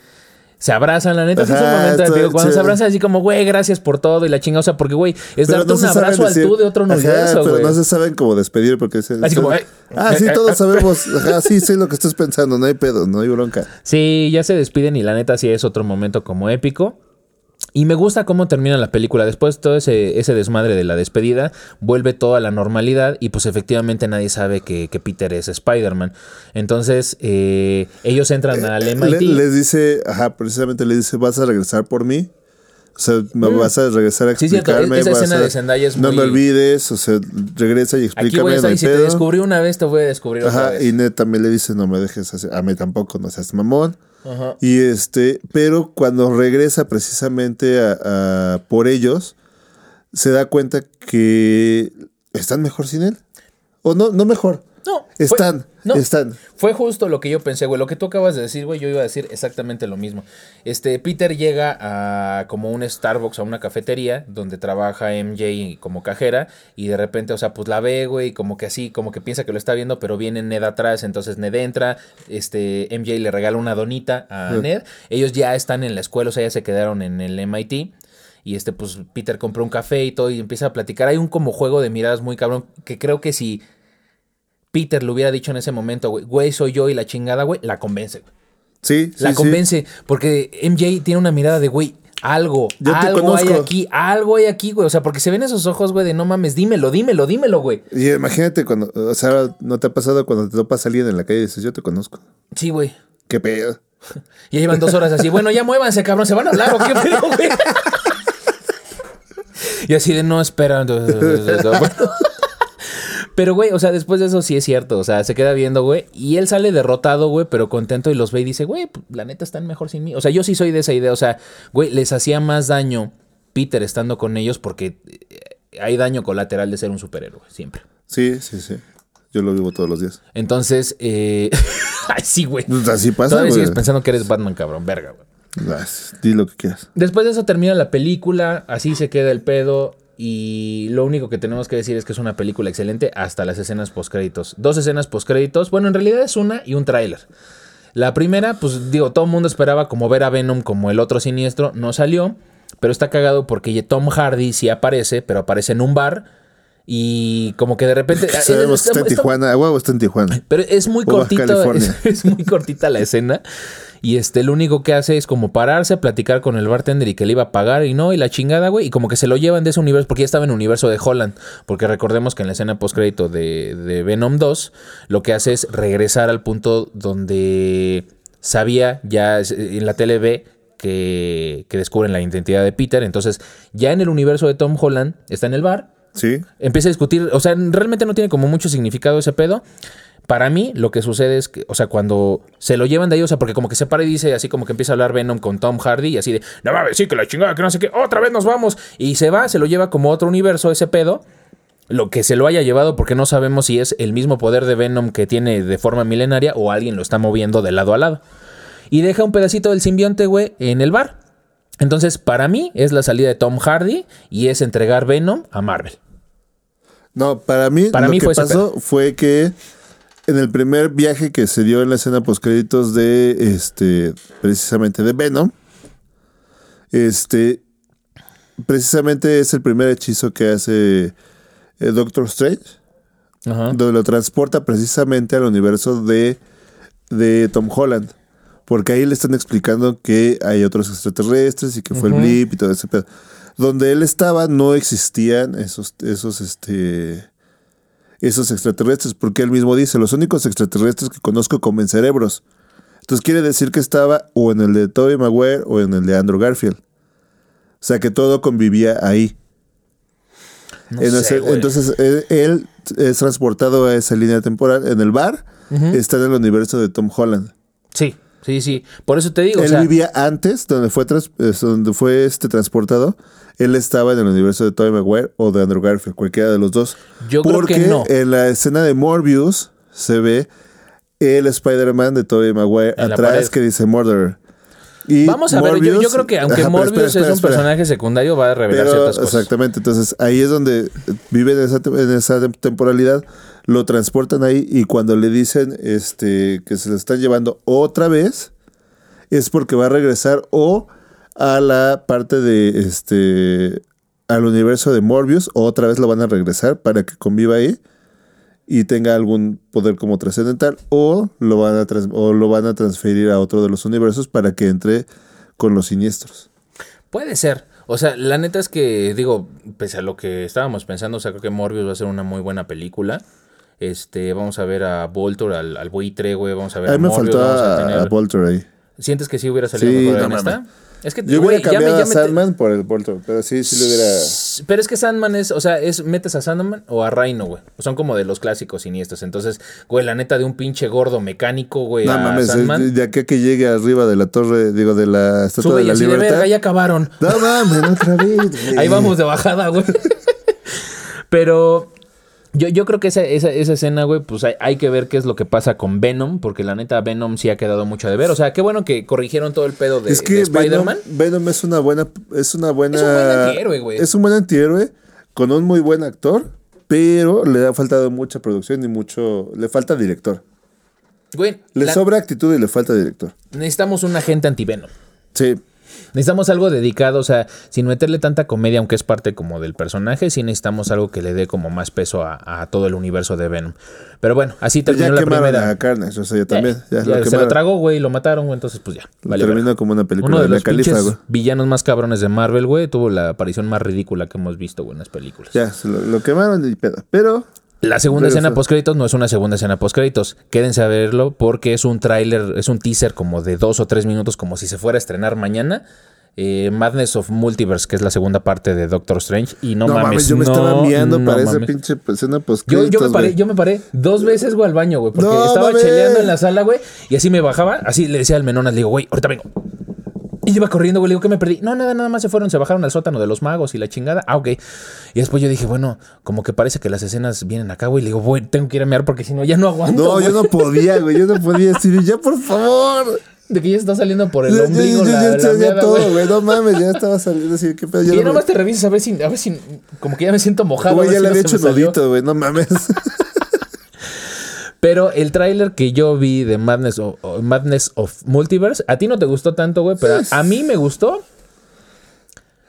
Se abrazan, la neta, sí es un Ajá, momento épico. Cuando se abrazan así como, güey, gracias por todo y la chinga. O sea, porque, güey, es pero darte no un abrazo al tú de otro Ajá, universo, pero güey. no se saben cómo despedir porque se, Así como, ay, ah, sí, todos sabemos. Ajá, sí, sé lo que estás pensando. No hay pedo, no hay bronca. Sí, ya se despiden y la neta sí es otro momento como épico. Y me gusta cómo termina la película. Después todo ese, ese desmadre de la despedida, vuelve toda la normalidad y pues efectivamente nadie sabe que, que Peter es Spider-Man. Entonces eh, ellos entran al Le- MIT. les dice, ajá, precisamente le dice, vas a regresar por mí. O sea, me vas a regresar a Mm. Sí, explicarme. esa escena a- de Zendaya es No me olvides, o sea, regresa y Aquí voy explícame. a estar y si te descubrí una vez, te voy a descubrir otra Ajá, vez. y Ned también le dice, no me dejes hacer, a mí tampoco, no seas mamón. Y este, pero cuando regresa precisamente a por ellos, se da cuenta que están mejor sin él. O no, no mejor. No, fue- Están, no. están. Fue justo lo que yo pensé, güey. Lo que tú acabas de decir, güey, yo iba a decir exactamente lo mismo. Este, Peter llega a como un Starbucks, a una cafetería, donde trabaja MJ como cajera, y de repente, o sea, pues la ve, güey, como que así, como que piensa que lo está viendo, pero viene Ned atrás, entonces Ned entra, este, MJ le regala una donita a Sí. Ned. Ellos ya están en la escuela, o sea, ya se quedaron en el MIT. Y este, pues Peter compra un café y todo y empieza a platicar. Hay un como juego de miradas muy cabrón que creo que si Peter le hubiera dicho en ese momento, güey, güey, soy yo y la chingada, güey, la convence, güey. Sí, sí, La sí. convence. Porque MJ tiene una mirada de, güey, algo, Yo te algo hay aquí, algo hay aquí, güey. O sea, porque se ven esos ojos, güey, de no mames, dímelo, dímelo, dímelo, güey. Y imagínate cuando, o sea, ¿no te ha pasado cuando te topas a alguien en la calle y dices, yo te conozco? Sí, güey. ¿Qué pedo? Ya llevan dos horas así. Bueno, ya muévanse, cabrón. ¿Se van a hablar o qué pedo, güey? Y así de no esperan. Pero, güey, o sea, después de eso sí es cierto. O sea, se queda viendo, güey. Y él sale derrotado, güey, pero contento y los ve y dice, güey, pues, la neta están mejor sin mí. O sea, yo sí soy de esa idea. O sea, güey, les hacía más daño Peter estando con ellos porque eh, hay daño colateral de ser un superhéroe, siempre. Sí, sí, sí. Yo lo vivo todos los días. Entonces, eh... Ay, sí, güey. Pues así pasa, Todavía güey. sigues pensando que eres Batman, cabrón. Verga, güey. Di lo que quieras. Después de eso termina la película, así se queda el pedo y lo único que tenemos que decir es que es una película excelente hasta las escenas postcréditos. Dos escenas postcréditos, bueno, en realidad es una y un tráiler. La primera, pues digo, todo el mundo esperaba como ver a Venom como el otro siniestro, no salió, pero está cagado porque Tom Hardy sí aparece, pero aparece en un bar y como que de repente... Sabemos que está en Tijuana. Huevo está en Tijuana. pero es muy O cortito, es, es muy cortita la escena. Y este, lo único que hace es como pararse, platicar con el bartender y que le iba a pagar y no, y la chingada, güey. Y como que se lo llevan de ese universo, porque ya estaba en el universo de Holland. Porque recordemos que en la escena postcrédito de, de Venom 2, lo que hace es regresar al punto donde sabía ya en la tele ve que, que descubren la identidad de Peter. Entonces, ya en el universo de Tom Holland, está en el bar, Empieza a discutir, o sea, realmente no tiene como mucho significado ese pedo. Para mí, lo que sucede es que, o sea, cuando se lo llevan de ahí, o sea, porque como que se para y dice así como que empieza a hablar Venom con Tom Hardy y así de, no mames, sí, que la chingada, que no sé qué, otra vez nos vamos. Y se va, se lo lleva como otro universo ese pedo. Lo que se lo haya llevado, porque no sabemos si es el mismo poder de Venom que tiene de forma milenaria o alguien lo está moviendo de lado a lado. Y deja un pedacito del simbionte, güey, en el bar. Entonces, para mí, es la salida de Tom Hardy y es entregar Venom a Marvel. No, para mí, Para lo mí que fue pasó fue que en el primer viaje que se dio en la escena postcréditos de este precisamente de Venom, este precisamente es el primer hechizo que hace eh, Doctor Strange, Ajá. donde lo transporta precisamente al universo de, de Tom Holland. Porque ahí le están explicando que hay otros extraterrestres y que fue el blip y todo ese pedo. Donde él estaba no existían esos, esos, este, esos extraterrestres, porque él mismo dice, los únicos extraterrestres que conozco comen cerebros. Entonces quiere decir que estaba o en el de Tobey Maguire o en el de Andrew Garfield. O sea que todo convivía ahí. No En sé, ese- güey. entonces él, él es transportado a esa línea temporal en el bar, está en el universo de Tom Holland. Sí, sí, sí. Por eso te digo, o él sea, vivía antes, donde fue, trans- es donde fue este transportado, él estaba en el universo de Tobey Maguire o de Andrew Garfield, cualquiera de los dos. Yo creo que no. en la escena de Morbius se ve el Spider-Man de Tobey Maguire En atrás que dice Murderer. Y Vamos a ver, yo, creo que aunque Ajá, Morbius espera, espera, es un espera. personaje secundario, va a revelar Pero, ciertas cosas. exactamente, entonces ahí es donde vive en esa, en esa tem- temporalidad, lo transportan ahí y cuando le dicen este que se lo están llevando otra vez, es porque va a regresar o a la parte de este al universo de Morbius, o otra vez lo van a regresar para que conviva ahí y tenga algún poder como trascendental, o lo van a o lo van a transferir a otro de los universos para que entre con los siniestros. Puede ser. O sea, la neta es que, digo, pese a lo que estábamos pensando, o sea, creo que Morbius va a ser una muy buena película. Este, vamos a ver a Voltor, al, al buitre, güey, vamos a ver A a me Morbius, faltó vamos a a, tener- a Voltor ahí. ¿Sientes que sí hubiera salido Sí, mejor no en esta? Es que, Yo hubiera ya me- cambiado ya a te- Sandman por el Voltor, pero sí, sí le hubiera... Pero es que Sandman es, o sea, es metes a Sandman o a Rhino, güey. Son como de los clásicos siniestros. Entonces, güey, la neta de un pinche gordo mecánico, güey, No a mames, Sandman. de, de aquí a que llegue arriba de la torre, digo, de la Estatua Sube de y la así de Libertad. verga, ya acabaron. No mames, otra vez. güey. Ahí vamos de bajada, güey. Pero yo, yo creo que esa, esa, esa escena, güey, pues hay, hay que ver qué es lo que pasa con Venom, porque la neta Venom sí ha quedado mucho de ver. O sea, qué bueno que corrigieron todo el pedo de, Es de que Venom, Spider-Man. Venom es una buena, es una buena. Es un buen antihéroe, güey. Es un buen antihéroe con un muy buen actor, pero le ha faltado mucha producción y mucho, le falta director. Güey, Le la- sobra actitud y le falta director. necesitamos un agente anti-Venom. Sí. Necesitamos algo dedicado, o sea, sin meterle tanta comedia, aunque es parte como del personaje, sí necesitamos algo que le dé como más peso a, a todo el universo de Venom. Pero bueno, así Pues terminó ya la primera. a Carnage, o sea, ya también. Eh, Ya, ya lo se lo tragó, güey, y lo mataron, güey, entonces pues ya. vale Termina como una película Uno de de, los la Califa, güey. villanos más cabrones de Marvel, güey, tuvo la aparición más ridícula que hemos visto, güey, en las películas. Ya, se lo, lo quemaron y pedo. Pero La segunda Regresó. escena postcréditos no es una segunda escena postcréditos. Quédense a verlo porque es un tráiler, es un teaser como de dos o tres minutos, como si se fuera a estrenar mañana. Eh, Madness of Multiverse, que es la segunda parte de Doctor Strange. Y no, no, mames, mames, yo me no, estaba miando no para esa mames. pinche escena post Yo, yo me paré, yo me paré dos veces, güey, al baño, güey, porque estaba mames. cheleando en la sala, güey, y así me bajaba, así le decía al Menonas, le digo, güey, ahorita vengo. Y iba corriendo, güey, le digo que me perdí. No, nada, nada más se fueron, se bajaron al sótano de los magos y la chingada. Ah, ok. Y después yo dije, bueno, como que parece que las escenas vienen acá, güey. Le digo, güey, tengo que ir a mear porque si no, ya no aguanto. No, güey. yo no podía, güey. Yo no podía decir, ya por favor. De que ya está saliendo por el Yo, yo, ombligo yo, la, yo la meada, todo, güey. No mames, ya estaba saliendo así. ¿Qué pedo? Y Yo ya no nomás me- te revisas a ver si, a ver si, como que ya me siento mojado. Güey, ya si le no había hecho nudito, güey. No mames. Pero el tráiler que yo vi de Madness of, o- Madness of Multiverse, a ti no te gustó tanto, güey, pero a, a mí me gustó.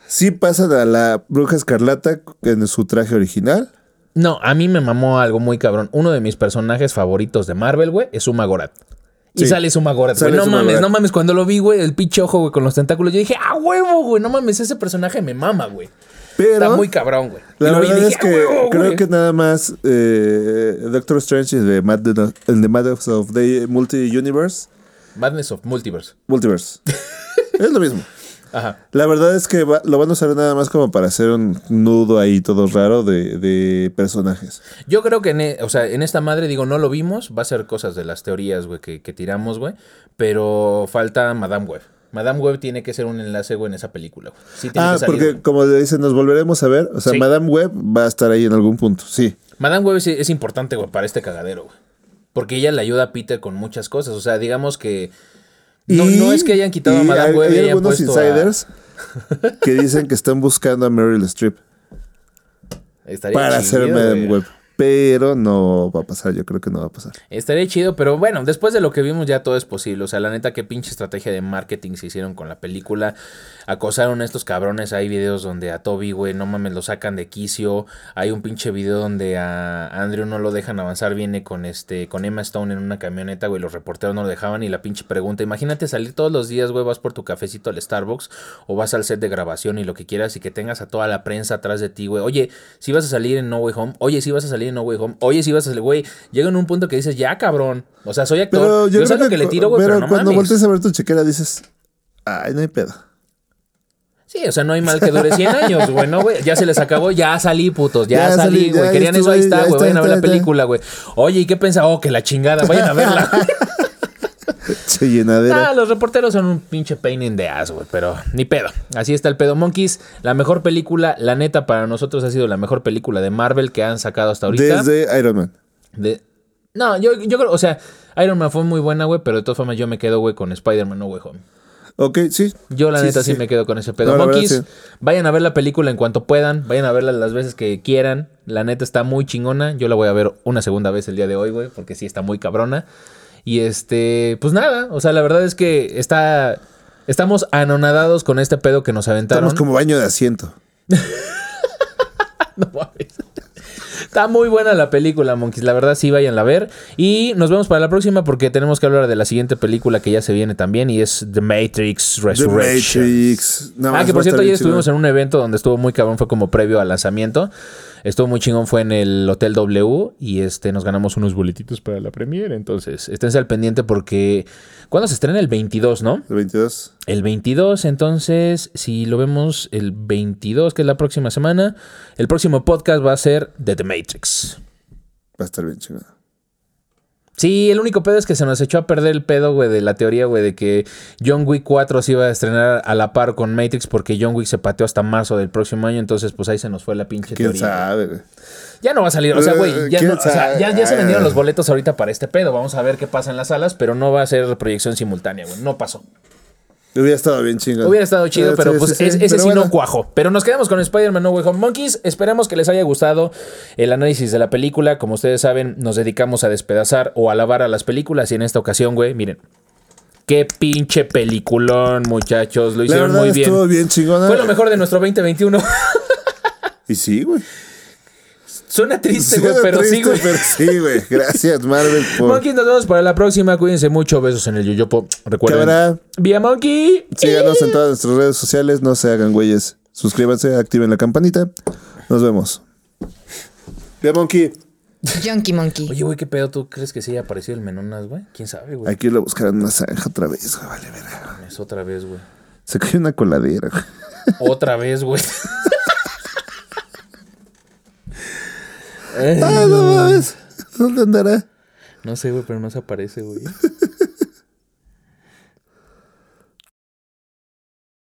Sí pasan a la bruja escarlata en su traje original. No, a mí me mamó algo muy cabrón. Uno de mis personajes favoritos de Marvel, güey, es Suma Gorat. Y Sí. sale Suma Gorat, güey. No mames, Gorat. no mames. Cuando lo vi, güey, el pinche ojo, güey, con los tentáculos, yo dije, ¡ah, huevo, güey! No mames, ese personaje me mama, güey. Pero Está muy cabrón, güey. La verdad dije, es que "Ah, creo güey". que nada más eh, Doctor Strange y The Madness, el de Madness of the Multi-Universe. Madness of Multiverse. Multiverse. es lo mismo. Ajá. La verdad es que va- lo van a usar nada más como para hacer un nudo ahí todo raro de, de personajes. Yo creo que en, e- o sea, en esta madre, digo, no lo vimos. Va a ser cosas de las teorías, güey, que, que tiramos, güey. Pero falta Madame Web. Madame Web tiene que ser un enlace, güey, en esa película, güey. Sí tiene Ah, que salir, porque güey. como le dicen, nos volveremos a ver. O sea, Sí. Madame Web va a estar ahí en algún punto, sí. Madame Web es, es importante, güey, para este cagadero, güey. Porque ella le ayuda a Peter con muchas cosas. O sea, digamos que. No, Y- no es que hayan quitado a Madame hay, Web y hay hayan algunos a- insiders que dicen que están buscando a Meryl Streep Estaría para hacer Madame. Web. Pero no va a pasar, yo creo que no va a pasar. Estaría chido, pero bueno, después de lo que vimos ya todo es posible. O sea, la neta, qué pinche estrategia de marketing se hicieron con la película. Acosaron a estos cabrones. Hay videos donde a Toby, güey, no mames, lo sacan de quicio. Hay un pinche video donde a Andrew no lo dejan avanzar. Viene con este, con Emma Stone en una camioneta, güey. Los reporteros no lo dejaban. Y la pinche pregunta: Imagínate salir todos los días, güey, vas por tu cafecito al Starbucks o vas al set de grabación y lo que quieras y que tengas a toda la prensa atrás de ti, güey. Oye, si vas a salir en No Way Home. Oye, si vas a salir en No Way Home. Oye, si vas a salir, güey. Llega en un punto que dices, ya, cabrón. O sea, soy actor. Pero yo, yo sé lo que le tiro, güey, pero, pero, no cuando mames. voltees a ver tu chequera dices, ay, no hay pedo. Sí, o sea, no hay mal que dure 100 años, güey, ¿no, güey? Ya se les acabó, ya salí, putos, ya, Ya salí, güey. Querían estuve, eso, ahí está, güey. está, Vayan a ver está, la película, güey. Oye, ¿y qué pensa? Oh, que la chingada, vayan a verla. Che llenadera. ah, los reporteros son un pinche pain in the ass, güey, pero ni pedo. Así está el pedo. Monkeys, la mejor película, la neta, para nosotros ha sido la mejor película de Marvel que han sacado hasta ahorita. Desde Iron Man. De- No, yo, yo creo, o sea, Iron Man fue muy buena, güey, pero de todas formas yo me quedo, güey, con Spider-Man No Way Home. Ok, sí. Yo la Sí, neta sí, me quedo con ese pedo. No, la verdad, Monkeys, sí. vayan a ver la película en cuanto puedan, vayan a verla las veces que quieran. La neta está muy chingona. Yo la voy a ver una segunda vez el día de hoy, güey, porque sí está muy cabrona. Y este, pues nada, o sea, la verdad es que está estamos anonadados con este pedo que nos aventaron. Estamos como baño de asiento. No mames. Está muy buena la película, Monkeys. La verdad, sí, vayan a ver. Y nos vemos para la próxima porque tenemos que hablar de la siguiente película que ya se viene también y es The Matrix The Resurrection. Matrix. No, ah, que por cierto, ayer estuvimos en un evento donde estuvo muy cabrón, fue como previo al lanzamiento. Estuvo muy chingón, fue en el Hotel W y este nos ganamos unos boletitos para la premiere. Entonces, esténse al pendiente porque. ¿Cuándo se estrena? El 22, ¿no? El 22. El 22, entonces, si lo vemos el 22, que es la próxima semana, el próximo podcast va a ser de The Matrix. Va a estar bien chingón. Sí, el único pedo es que se nos echó a perder el pedo, güey, de la teoría, güey, de que John Wick 4 se iba a estrenar a la par con Matrix porque John Wick se pateó hasta marzo del próximo año, entonces pues ahí se nos fue la pinche ¿Quién teoría. sabe, güey? Ya no va a salir, o sea, güey, ya, ¿Quién no- o sea, sabe? ya, ya se vendieron los boletos ahorita para este pedo, vamos a ver qué pasa en las salas, pero no va a ser proyección simultánea, güey, no pasó. Hubiera estado bien chingón. Hubiera estado chido, Eh, pero sí, pues sí, sí. es- ese Pero sí bueno, no cuajo. Pero nos quedamos con Spider-Man No Way Home Monkeys. Esperemos que les haya gustado el análisis de la película. Como ustedes saben, nos dedicamos a despedazar o alabar a las películas. Y en esta ocasión, güey, miren. Qué pinche peliculón, muchachos. Lo hicieron muy bien. estuvo bien chingona. Fue lo mejor de nuestro 2021. Y sí, güey. Suena triste, güey, pero sí, triste, güey. Pero sí, güey. Gracias, Marvel, por... Monkeys, nos vemos para la próxima. Cuídense mucho. Besos en el yoyopo. Recuerden. Cámara. Vía Monkey. Síganos en todas nuestras redes sociales. No se hagan güeyes. Suscríbanse, activen la campanita. Nos vemos. Bien, Monkey. Junkie Monkey. Oye, güey, ¿qué pedo? ¿Tú crees que sí haya aparecido el Menonas, güey? ¿Quién sabe, güey? Hay que irlo a buscar en una zanja otra vez, güey. Vale, verga. Es otra vez, güey. Se cayó una coladera, güey. Otra vez, güey. Ah, no mames. ¿Dónde andará? No sé, güey, pero no se aparece, güey.